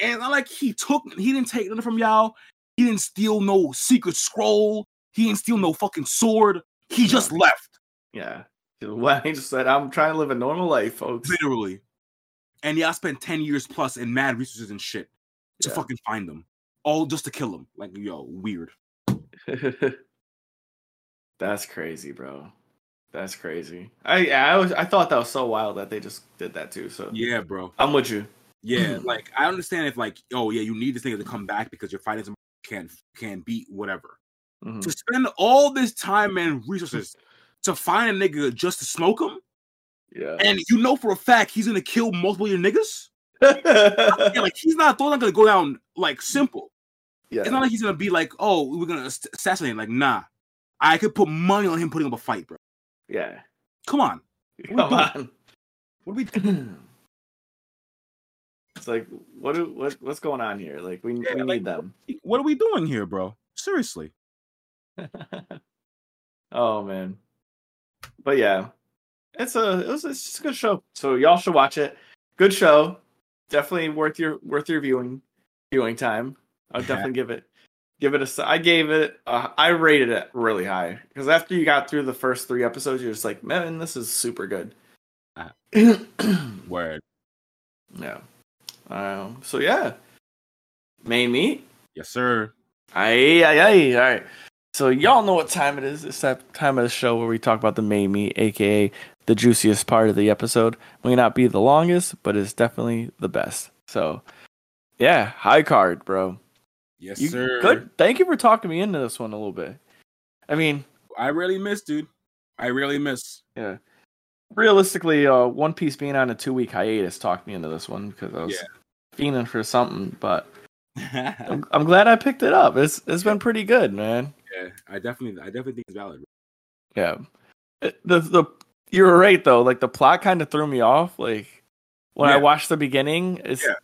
and I like he took, he didn't take nothing from y'all. He didn't steal no secret scroll. He didn't steal no fucking sword. He just left, Yeah. Well, he just said, "I'm trying to live a normal life, folks." literally. And y'all spent 10 years plus in mad resources and shit to Yeah. fucking find them. All just to kill them. Like, yo, weird. That's crazy, bro. That's crazy. I yeah, I was I thought that was so wild that they just did that too. So Yeah, bro. I'm with you. Yeah, like I understand if like, oh yeah, you need this nigga to come back because your fighting can can beat whatever. Mhm. To spend all this time and resources to find a nigga just to smoke him, Yeah. and you know for a fact he's gonna kill multiple of your niggas. Yeah, like he's not, those not gonna go down like simple. yeah. It's not like he's gonna be like, oh, we're gonna assassinate. him. Like, nah, I could put money on him putting up a fight, bro. yeah. Come on, Come on. what are we? doing? it's like what do, what what's going on here? Like we Yeah, we like, need them. What are we doing here, bro? Seriously. oh man. But yeah. It's a it was it's just a good show. So y'all should watch it. Good show. Definitely worth your worth your viewing viewing time. I'll Yeah. definitely give it give it a. I gave it uh, I rated it really high because after you got through the first 3 episodes you're just like, "Man, this is super good." Uh. yeah. Um so yeah. Main meat Yes, sir. Aye, aye, aye. All right. So y'all know what time it is. It's that time of the show where we talk about the main meat, aka the juiciest part of the episode. May not be the longest, but it's definitely the best. So, yeah, high card, bro. Yes, You sir. good? Thank you for talking me into this one a little bit. I mean, I really miss, dude. I really miss. yeah. Realistically, uh, One Piece being on a two week hiatus talked me into this one because I was Yeah. fiending for something. But I'm, I'm glad I picked it up. It's it's been pretty good, man. Yeah, I definitely, I definitely think it's valid. Yeah. It- The the you were right though. Like the plot kind of threw me off. Like when I watched the beginning, it's Yeah.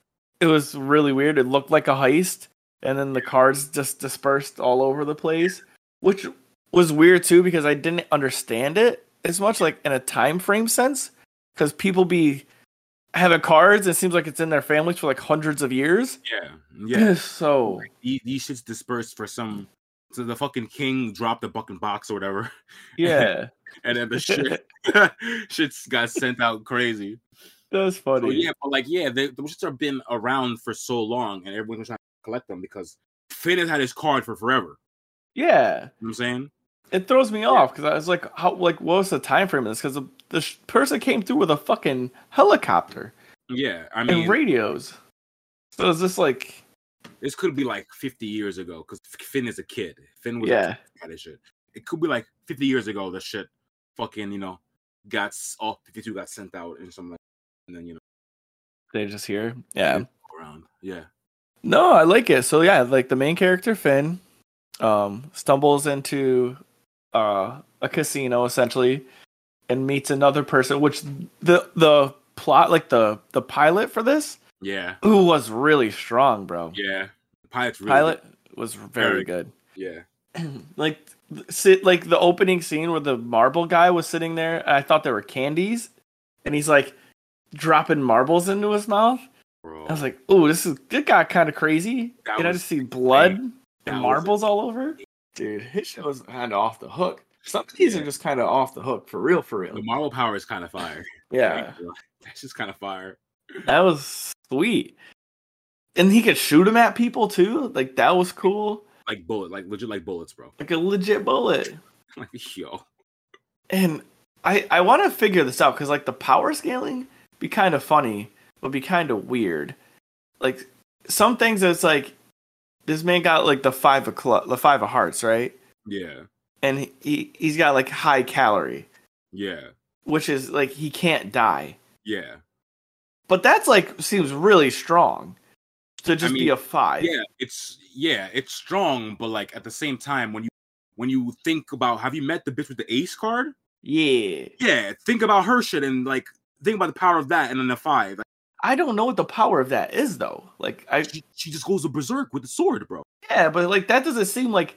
it was really weird. It looked like a heist, and then the cards just dispersed all over the place, which was weird too because I didn't understand it as much like in a time frame sense. Because people be having cards, it seems like it's in their families for like hundreds of years. Yeah, yeah. so these, these shits dispersed for some. So the fucking king dropped a fucking box or whatever, yeah, and then the shit, shits got sent out crazy. that's So funny. yeah, but like yeah, they, those shits have been around for so long, and everyone was trying collect them because Finn has had his card for forever. yeah. You know what I'm saying? it throws me off because I was like, how like what was the time frame of this? Because the, the sh- person came through with a fucking helicopter Yeah, I mean, radios. So is this like, this could be like 50 years ago because Finn is a kid. Finn was yeah, a kid shit. It could be like 50 years ago. The shit, fucking, you know, got all 52 got sent out and something like, and then you know, they just here, yeah. around. Yeah, No, I like it. So yeah, like the main character Finn, um, stumbles into uh a casino essentially, and meets another person. Which the the plot, like the the pilot for this, yeah, who was really strong, bro. yeah. The pilot's really Pilot was very Very good. good. Yeah, like sit like the opening scene where the marble guy was sitting there i thought they were candies and he's like dropping marbles into his mouth bro. i was like oh this is it got kind of crazy. That and i just see blood That and was- marbles all over? dude his show is kind of off the hook. Some of these Yeah. are just kind of off the hook for real for real. The marble power is kind of fire. yeah. That's just kind of fire. that was sweet. And he could shoot him at people too? Like that was cool. Like bullet, like legit, like bullets, bro. like a legit bullet. Like yo, And I I want to figure this out because like the power scaling be kind of funny, but be kind of weird. Like some things it's like this man got like the five of cl- the five of hearts, right? yeah, And he, he he's got like high calorie, yeah, which is like he can't die. yeah, But that's like seems really strong to just be mean, a five. yeah. It's yeah, it's strong, but like at the same time, when you when you think about, have you met the bitch with the ace card? Yeah. Yeah, think about her shit and like think about the power of that, and then the five. Like, I don't know what the power of that is though. Like I she, she just goes berserk with the sword, bro. yeah, but like that doesn't seem like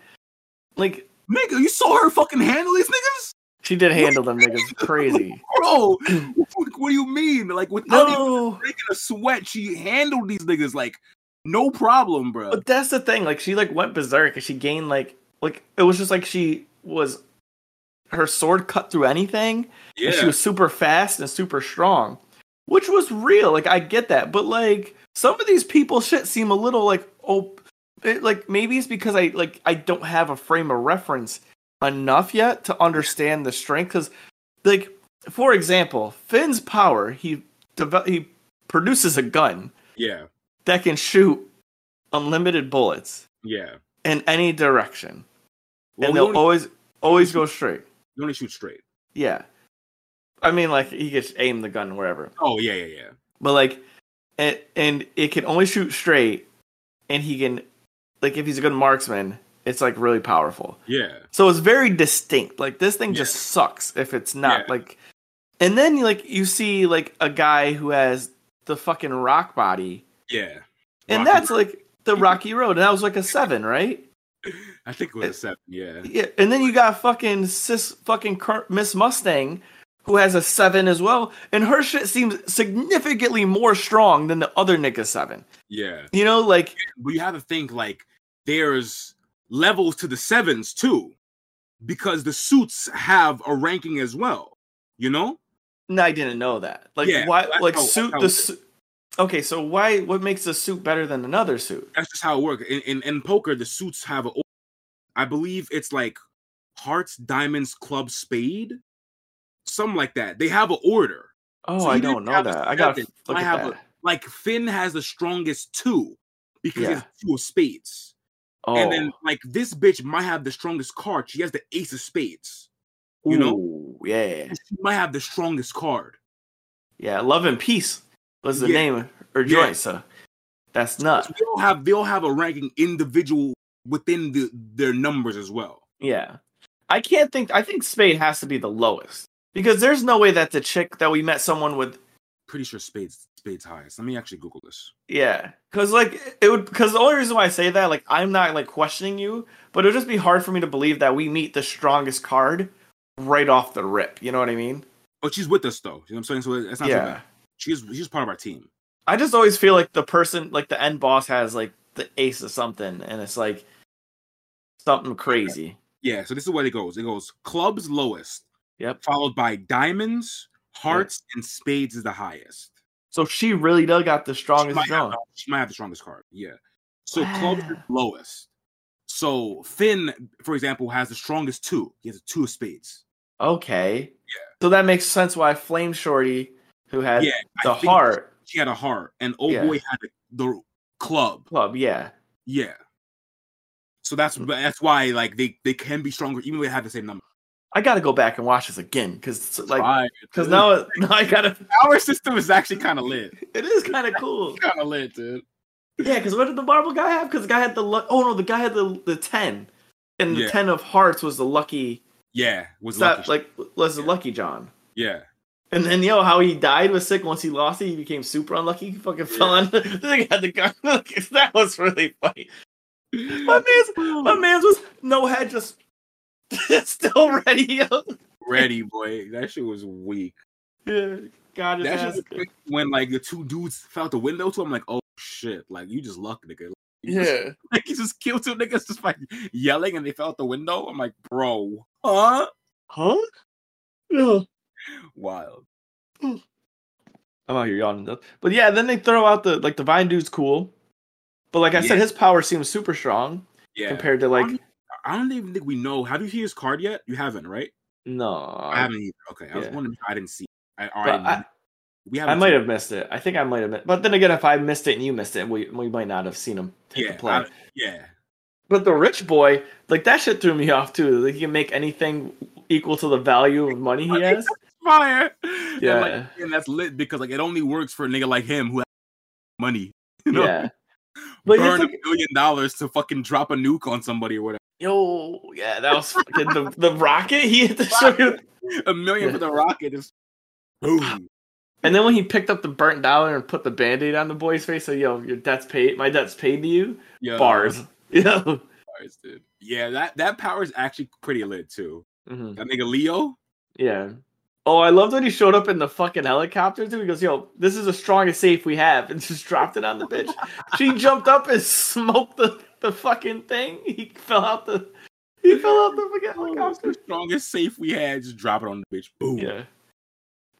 like Nigga, you saw her fucking handle these niggas, she did handle them niggas crazy. bro. what, do you mean? Like without even breaking a sweat, she handled these niggas like no problem, bro. But that's the thing. Like she like went berserk and she gained like like it was just like she was her sword cut through anything. Yeah, she was super fast and super strong, which was real. Like I get that, but like some of these people shit seem a little like oh, eh, it, like maybe it's because I like I don't have a frame of reference enough yet to understand the strength. Because like for example, Finn's power he deve- he produces a gun yeah, that can shoot unlimited bullets yeah. in any direction, Well, and they'll only, always always go straight. we only shoot straight. Yeah, I mean, like he gets aim the gun wherever, Oh yeah, yeah, yeah. but like, and, and it can only shoot straight, and he can, like, if he's a good marksman, it's like really powerful. Yeah. So it's very distinct. Like this thing Yeah. just sucks if it's not Yeah. like. And then like you see like a guy who has the fucking rock body, Yeah. and Rocky that's Road. like the Rocky Road, and that was like a seven, right? I think it was eh, a seven. Yeah. Yeah. And then you got fucking sis fucking Miss Mustang, who has a seven as well, and her shit seems significantly more strong than the other nigga seven. Yeah. You know, like But you have to think like there's levels to the sevens too, because the suits have a ranking as well. You know? no, I didn't know that. Like Yeah, why? Like how- suit the. Su- okay, so why? What makes a suit better than another suit? That's just how it works. In in, in poker, the suits have a. I believe it's like hearts, diamonds, club, spade, something like that. They have an order. Oh, So I don't know that. I look I have that. a- Like Finn has the strongest two because Yeah. he has two of spades. oh, And then oh. like this bitch might have the strongest card. She has the ace of spades. you know? Yeah, She might have the strongest card. yeah. Love and peace was the Yeah. name or Yeah. joint. So that's nuts. So they all have they all have a ranking individual within the their numbers as well. Yeah. I can't think I think Spade has to be the lowest. Because there's no way that the chick that we met someone with Pretty sure spades spades highest. Let me actually Google this. yeah. Cause like it would cause the only reason why I say that, like I'm not like questioning you, but it would just be hard for me to believe that we meet the strongest card right off the rip. You know what I mean? But she's with us though. You know what I'm saying? So it's not so Yeah. bad. She's she's part of our team. I just always feel like the person like the end boss has like the ace of something and it's like something crazy. Yeah, so this is what it goes. It goes clubs lowest, Yep. followed by diamonds, hearts, and spades is the highest. So she really does got the She strongest have, she might have the strongest card. Yeah. So clubs is lowest. So Finn, for example, has the strongest two. He has a two of spades. Okay. Yeah. So that makes sense why Flame Shorty, who had Yeah, the heart She had a heart, and oh Yeah. boy had the, the club. club, yeah. Yeah. So that's Mm. that's why like they they can be stronger even though they have the same number. I gotta go back and watch this again because like because now now I gotta. our system is actually kind of lit. It is kind of cool. Kind of lit, dude. Yeah, because what did the marble guy have? Because the guy had the lu- oh no, the guy had the the ten, and the Yeah. ten of hearts was the lucky. Yeah, was That, like was the Yeah. lucky John. yeah. And then yo, how he died was sick. Once he lost it, he became super unlucky. He fucking fell on. The thing had the gun. that was really funny. My man's my man's was no head, just still ready. Ready, boy. That shit was weak. Yeah, God his That shit when like the two dudes fell out the window to him. Like, oh shit! Like you just luck, nigga. You just- Yeah. like he just killed two niggas just by yelling, and they fell out the window. I'm like, bro, huh? Huh? Yeah. Wild. I'm out here yawning though. But yeah, then they throw out the like the Vine dude's cool. But like I said, his power seems super strong Yeah. compared to like I don't, even think we know. Have you seen his card yet? You haven't, right? no. I haven't either. Okay, I was wondering I didn't see. I, But I, we haven't. I might have missed it. I think I might have missed. But then again, if I missed it and you missed it, we we might not have seen him take Yeah, a play. I- Yeah, But the rich boy, like that shit threw me off too. Like he can make anything equal to the value of money he has. fire. Yeah. and, like, and that's lit because like it only works for a nigga like him who has money. You know, Yeah. But burn a like, million dollars to fucking drop a nuke on somebody or whatever. Yo, yeah, that was fucking the, the rocket. He hit the sugar. A million for the rocket is boom. And then when he picked up the burnt dollar and put the band-aid on the boy's face, so yo, your debt's paid. My debt's paid to you. Yeah, Bars. Yeah. bars, dude. Yeah, that that power is actually pretty lit too. Mhm. That nigga Leo. Yeah. Oh, I loved when he showed up in the fucking helicopter too. He goes, "Yo, this is the strongest safe we have," and just dropped it on the bitch. she jumped up and smoked the, the fucking thing. He fell out the he fell out the fucking Oh, helicopter. the strongest safe we had. Just drop it on the bitch. Boom. Yeah,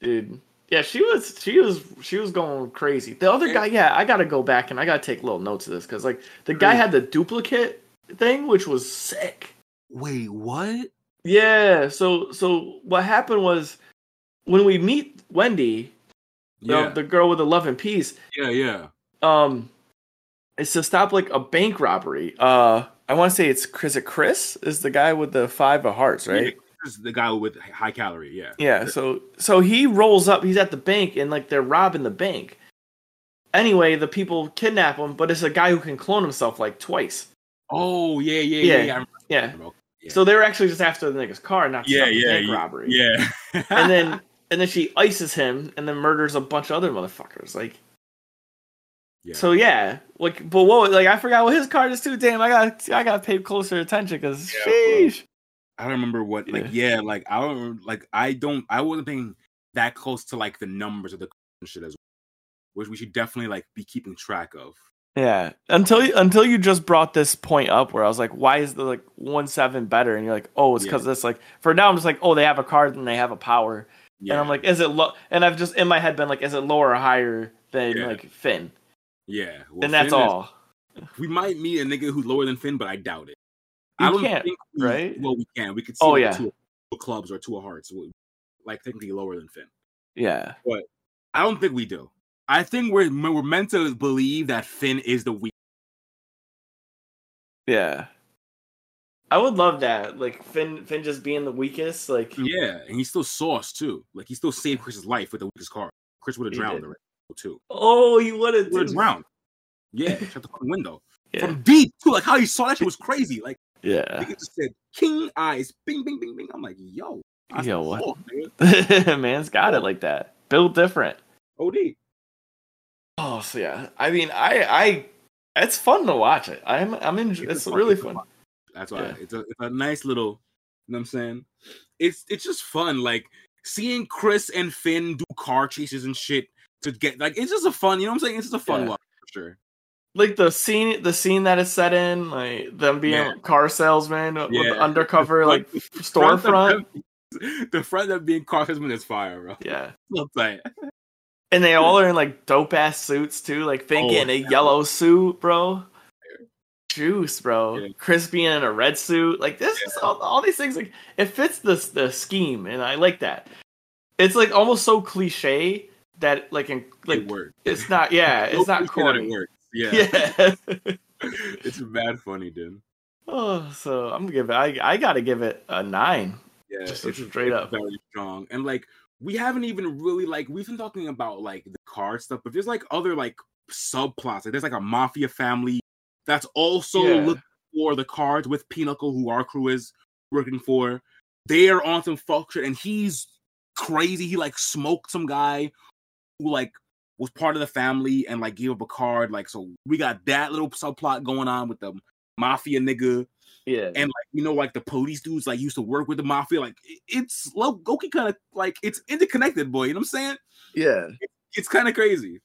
dude. Yeah, she was she was she was going crazy. The other guy, yeah, I gotta go back and I gotta take little notes of this because like the guy had the duplicate thing, which was sick. Wait, what? Yeah. So so what happened was when we meet Wendy, the, Yeah, the girl with the love and peace, yeah, yeah. um, it's to stop like a bank robbery. Uh, I want to say it's Chris. It Chris is the guy with the five of hearts, right? is the guy with high calorie. Yeah. Yeah, so so he rolls up. He's at the bank, and like they're robbing the bank. Anyway, the people kidnap him, but it's a guy who can clone himself like twice. Oh yeah, yeah, Yeah, yeah. yeah. Yeah. Yeah. So they were actually just after the nigga's car, not yeah, the yeah, bank yeah, robbery. Yeah. And then and then she ices him, and then murders a bunch of other motherfuckers. Like yeah. so, yeah. Like, but what? Like I forgot what his card is too. Damn, I got I got pay closer attention because Yeah, sheesh. I don't remember what like yeah, like I don't like I don't I wasn't paying that close to like the numbers of the shit as well, which we should definitely like be keeping track of. Yeah, until you, until you just brought this point up where I was like, why is the like one seven better? And you're like, oh, it's Yeah. because this like for now I'm just like, oh, they have a card and they have a power, Yeah. and I'm like, is it low? And I've just in my head been like, is it lower or higher than Yeah. like Finn? Yeah. Well, and that's Finn is- all. we might meet a nigga who's lower than Finn, but I doubt it. You I don't can't, think we, right? Well, we can. We could see Oh, like, yeah. two, two clubs or two of hearts, w- like technically lower than Finn. Yeah, but I don't think we do. I think we're we're meant to believe that Finn is the weak. yeah. I would love that, like Finn Finn just being the weakest. Like, Yeah, and he's still sauce too. Like he still saved Chris's life with the weakest card. Chris would have drowned already too. oh, you would have Would have. Yeah, shut the fucking window Yeah, from deep too. Like how he saw that shit was crazy. Like yeah. nigga just said king eyes, bing, bing, bing, bing. I'm like, yo, that's Yo, what? sauce, nigga. Man's got it like that. Built different. Od. Oh, so yeah. I mean, I, I, it's fun to watch it. I'm, I'm in. It's, a really fucking fun. That's why Yeah. it's a it's a nice little. You know what I'm saying? It's it's just fun, like seeing Chris and Finn do car chases and shit to get like it's just a fun. You know what I'm saying? It's just a fun Yeah. watch for sure. Like the scene, the scene that is set in, like them being Yeah. car salesman with Yeah. the undercover like storefront. The front of being car salesman is fire, bro. Yeah, Love that. and they all are in like dope ass suits too. Like Finn Oh, getting a yeah. yellow suit, bro. Juice, bro. Yeah. Being in a red suit. Like this, is all, all these things. Like it fits the the scheme, and I like that. It's like almost so cliche that like in like it works. it's not. Yeah, it's not that it works. Yeah, Yeah. it's mad funny, dude. oh, so I'm gonna give it. I I gotta give it a nine. Yeah, Just it's straight it's up. very strong. And like we haven't even really like we've been talking about like the car stuff, but there's like other like subplots. Like there's like a mafia family that's also Yeah. looking for the cards with Pinochle, who our crew is working for. They're on some fuck shit, and he's crazy. He like smoked some guy who like was part of the family and like gave up a card. Like so, we got that little subplot going on with the mafia nigga Yeah. and like you know like the police dudes like used to work with the mafia like it's low Goki kind of like it's interconnected boy you know what i'm saying yeah. it's kind of crazy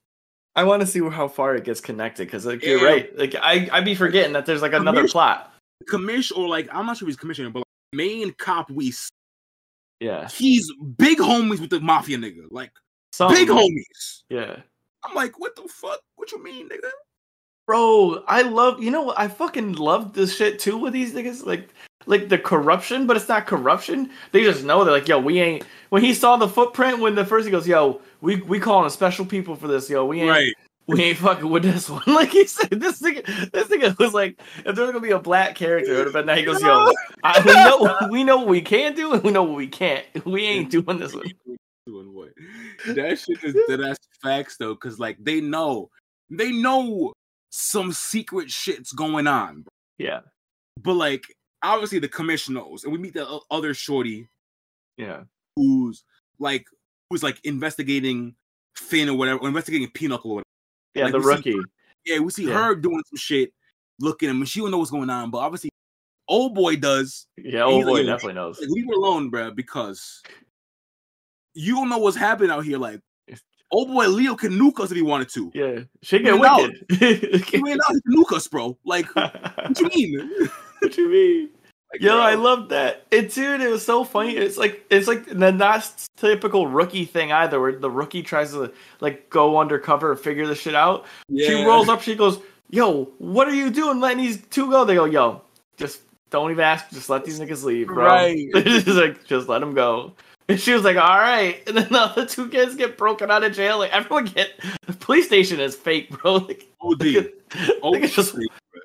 I want to see how far it gets connected because like you're right. Like I I'd be forgetting that there's like another plot. commish or like i'm not sure if he's commissioner but like, main cop we Yeah. he's big homies with the mafia nigga like Some, big homies Yeah. i'm like what the fuck what you mean nigga Bro, I love you know what I fucking love this shit too with these niggas. Like like the corruption, but it's not corruption. They just know they're like, yo, we ain't when he saw the footprint when the first he goes, yo, we we calling a special people for this, yo. We ain't right we ain't fucking with this one. Like he said, this nigga, this nigga was like, if there's gonna be a black character, it would have been that. He goes, yo, I, we know, we know what we can do, and we know what we can't. We ain't doing this one. Doing what that shit is that's facts though because like they know they know some secret shit's going on Yeah, but like obviously the commissioner knows and we meet the other shorty yeah, who's like who's like investigating Finn or whatever, or investigating Pinochle or whatever. yeah. Like, the rookie. Yeah, we see Yeah. her doing some shit, looking at him. She don't know what's going on, but obviously, old boy does. Yeah, old boy like, definitely knows. Like, leave her alone, bruh, because you don't know what's happening out here. Like, old boy Leo can nuke us if he wanted to. Yeah, she get wicked. He ran out, he can nuke us, bro. Like, what you mean? what you mean? Like, Yo, bro, I love that. It dude, it was so funny. It's like it's like the not typical rookie thing either, where the rookie tries to like go undercover and figure this shit out. Yeah. She rolls up, she goes, Yo, what are you doing letting these two go? They go, Yo, just don't even ask, just let these niggas leave, bro. Right. Like, just let them go. And she was like, All right. And then the other two kids get broken out of jail. Like everyone get the police station is fake, bro. Like OD. OD. just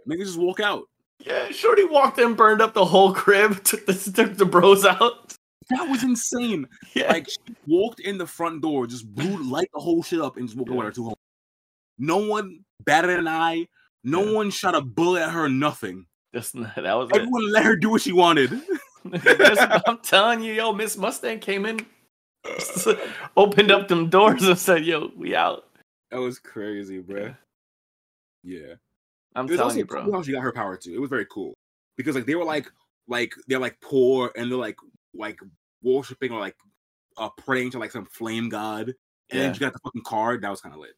Niggas just walk out. Yeah, Shorty walked in, burned up the whole crib, took the took the bros out. That was insane. Yeah. Like she walked in the front door, just blew light the whole shit up, and just walked away Yeah. her to home. No one batted an eye. No Yeah. one shot a bullet at her. Nothing. Just, that was it. Everyone let her do what she wanted. I'm telling you, yo, Miss Mustang came in, opened up them doors and said, "Yo, we out." That was crazy, bro. Yeah. Yeah. I'm telling also you, bro. she got her power too. It was very cool because like they were like like they're like poor and they're like like worshiping or like uh praying to like some flame god. And Yeah. then she got the fucking card. That was kind of lit.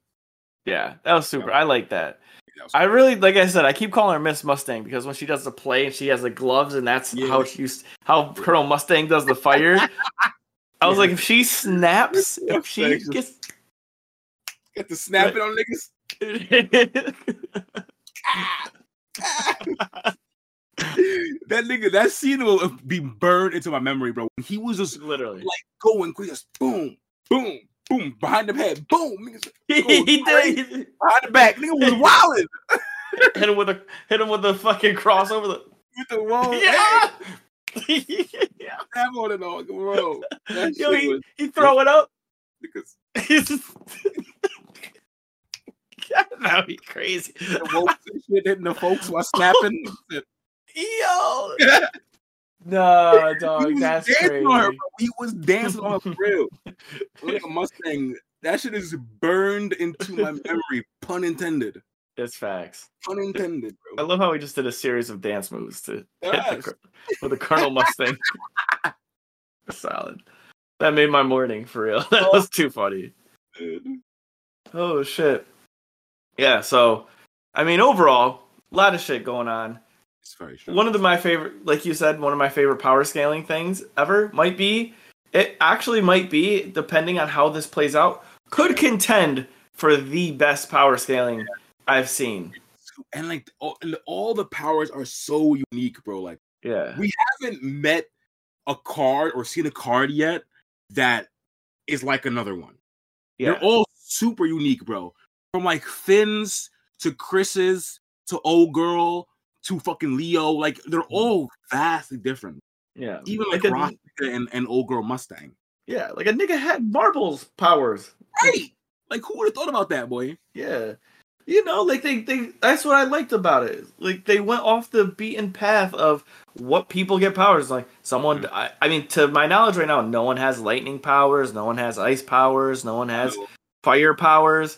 Yeah, that was super. I like that. I really, like I said, I keep calling her Miss Mustang because when she does the play and she has the gloves and that's Yeah. how she used, how Colonel Mustang does the fire. I was Yeah. like, if she snaps, if she gets, Get the snapping on niggas. that nigga, that scene will be burned into my memory, bro. He was just literally, like going quick, just boom, boom, boom, behind the head, boom, niggas he, did. behind the back. Nigga was wilding hit him with a hit him with the fucking cross over the with the wrong yeah. yeah. Snap on it all, bro. That Yo, he, was he throw it up. niggas. That'd be crazy. The ropes shit hitting the folks while snapping. Yo, no, dog, that's crazy. her. He was dancing on for real. Like a Mustang. That shit is burned into my memory. Pun intended. It's facts. Pun intended, I love how we just did a series of dance moves to hit the, with the Colonel Mustang. Solid. That made my morning for real. That oh. was too funny. Dude. Oh shit. Yeah. So, I mean, overall, a lot of shit going on. It's very true. One of the, my favorite, like you said, one of my favorite power scaling things ever might be. It actually might be, depending on how this plays out, could contend for the best power scaling I've seen. and like all, and all the powers are so unique, bro. Like Yeah. We- haven't met a card or seen a card yet that is like another one. Yeah. They're all super unique, bro. From like Finn's to Chris's to old girl to fucking Leo. Like they're mm-hmm. all vastly different. Yeah. Even like, Like a- and, and old girl Mustang. Yeah. Like a nigga had marbles powers. Right. Like who would have thought about that, boy? Yeah. You know, like they, they that's what I liked about it. Like they went off the beaten path of what people get powers. Like someone mm. I, I mean, to my knowledge right now, no one has lightning powers, no one has ice powers, no one has fire powers.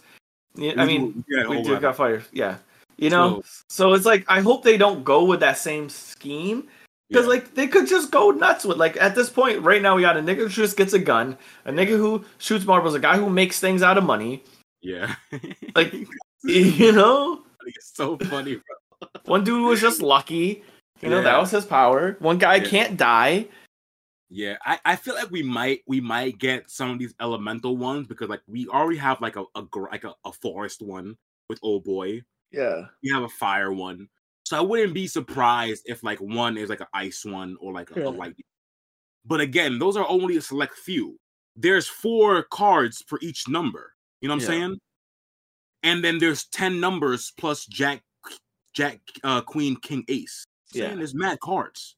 Yeah, I mean, yeah, we do got fire. Yeah. You know, so it's like I hope they don't go with that same scheme because Yeah. like they could just go nuts with like at this point right now we got a nigga who just gets a gun, a nigga who shoots marbles, a guy who makes things out of money. yeah. Like you know, it's so funny, bro. one dude was just lucky. You know, Yeah. that was his power. One guy Yeah. can't die. Yeah, I, I feel like we might we might get some of these elemental ones because like we already have like a, a like a, a forest one with old boy. Yeah. We have a fire one, so I wouldn't be surprised if like one is like an ice one or like a, Yeah. a lightning. But again, those are only a select few. There's four cards for each number. You know what I'm Yeah. saying? And then there's ten numbers plus Jack, Jack, uh, Queen, King, Ace. Yeah. Saying there's mad cards.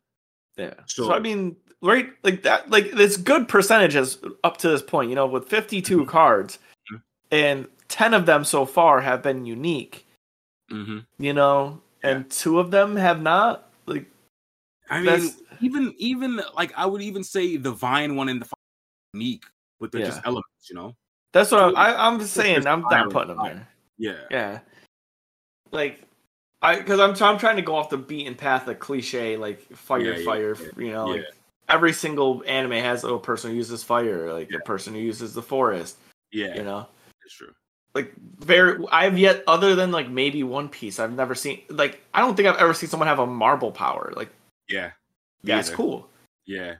Yeah. So, So- I mean, right, like that, like it's good percentages up to this point. You know, with 52 Mhm. cards, Mhm. and 10 of them so far have been unique. Mm-hmm. You know, and two of them have not. Like I mean, even even like I would even say the Vine one and the unique, but they're just elements, you know. that's what I'm, I, I'm just saying. I'm not putting them there. Yeah, Yeah. Like. I, because I'm, I'm trying to go off the beaten path of cliche, like fire, Yeah, yeah, fire, yeah, you know, yeah. like every single anime has a person who uses fire, like a person who uses the forest, yeah, you know. that's true. Like very i've yet other than like maybe one piece i've never seen like i don't think i've ever seen someone have a marble power like Yeah, yeah it's cool Yeah,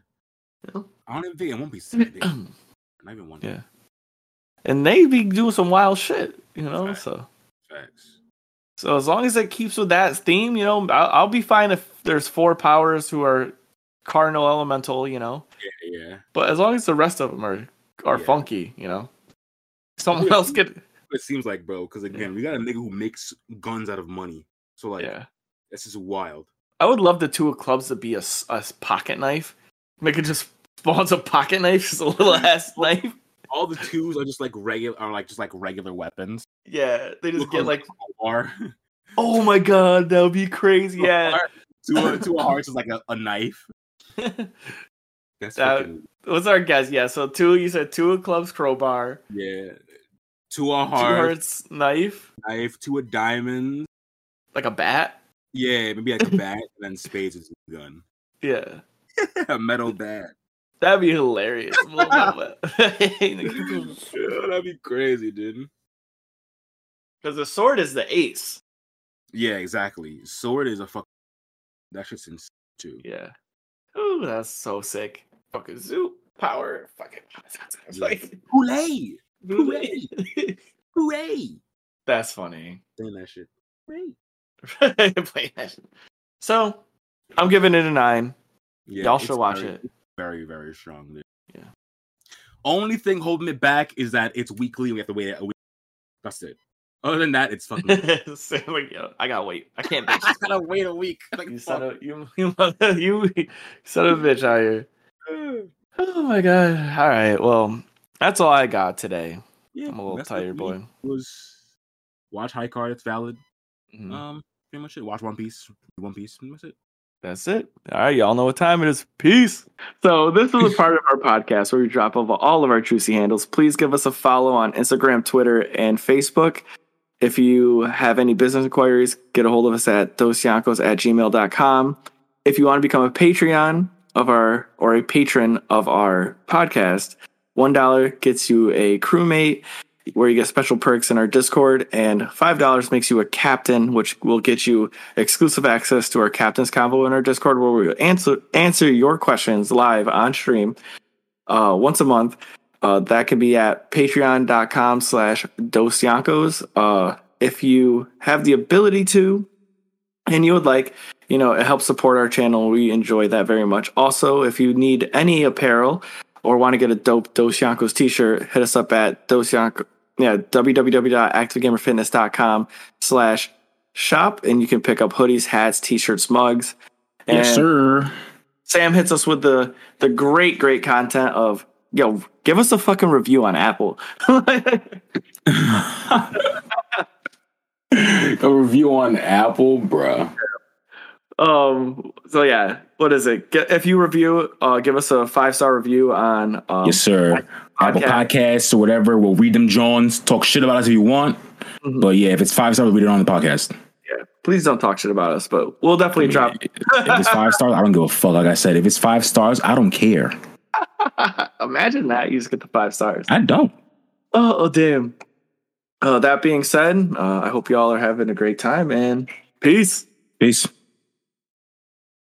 You know? I don't even think in One Piece. Not even one. Yeah. and they be doing some wild shit you know Right. so Facts. so as long as it keeps with that theme you know I'll, I'll be fine if there's four powers who are cardinal elemental you know Yeah, yeah. but as long as the rest of them are are Yeah. funky you know someone else get It seems like, bro, because again, we got a nigga who makes guns out of money. So like, yeah this is wild. i would love the two of clubs to be a, a pocket knife make it just spawns a pocket knife, just a little ass knife. All the twos are just like regular, are like just like regular weapons. Yeah, they just Look get like, Or oh my god, that would be crazy. Yeah. two, two of hearts is like a, a knife. That's That- fucking, What's our guess? Yeah, so two. You said two of clubs crowbar, yeah. Two of two hearts, knife, knife, to a diamond, like a bat. Yeah, maybe like a bat, and then spades is a gun. Yeah, a metal bat. that'd be hilarious. That'd be crazy, dude. Because the sword is the ace. Yeah, exactly. Sword is a fuck. That shit's insane too. Yeah. Ooh, that's so sick. Fucking zoop power. Fucking. Like. Hooray! Hooray! Hooray! That's funny. Saying that shit. Hooray! Play that shit. So, I'm giving it a nine. Yeah, Y'all should watch very- it. Very, very strong. Yeah. Only thing holding it back is that it's weekly. We have to wait a week. That's it. Other than that, it's fucking. So, like, yo, I gotta wait. I can't bitch. gotta wait a week. Like, You son of you you mother- you son of a bitch out here. Oh my god. All right. Well, that's all I got today. Yeah, I'm a little tired, boy. Was watch High Card. It's valid. Mhm. Um, pretty much it. Watch One Piece. One Piece. That's it. That's it. All right, y'all know what time it is. Peace. So this is a part of our podcast where we drop off all of our Juicy handles. Please give us a follow on Instagram, Twitter, and Facebook. If you have any business inquiries, get a hold of us at dosyonkos at gmail.com. If you want to become a Patreon of our or a patron of our podcast, one dollar gets you a crewmate where you get special perks in our Discord, and five dollars makes you a captain, which will get you exclusive access to our captain's convo in our Discord, where we answer answer your questions live on stream uh, once a month. Uh, that can be at patreon.com slash dosyonkos. Uh, if you have the ability to, and you would like, you know, it helps support our channel. We enjoy that very much. Also, if you need any apparel or want to get a dope Dos Yonkos t-shirt, hit us up at Dos Yonko, yeah, www.activegamerfitness.com slash shop, and you can pick up hoodies, hats, t-shirts, mugs. And Yes, sir. Sam hits us with the the great, great content of yo, give us a fucking review on Apple. A review on Apple, bruh. um. So yeah, what is it? Get, if you review, uh, give us a five star review on um, yes, sir. Apple podcast. Podcasts or whatever. We'll read them, Johns. Talk shit about us if you want. Mhm. But yeah, if it's five stars, we'll read it on the podcast. Yeah, please don't talk shit about us, but we'll definitely drop. If it's five stars, I don't give a fuck. Like I said, if it's five stars, I don't care. Imagine that you just get the five stars. I don't. Oh, oh damn. Uh, that being said, uh, I hope y'all are having a great time and peace. Peace.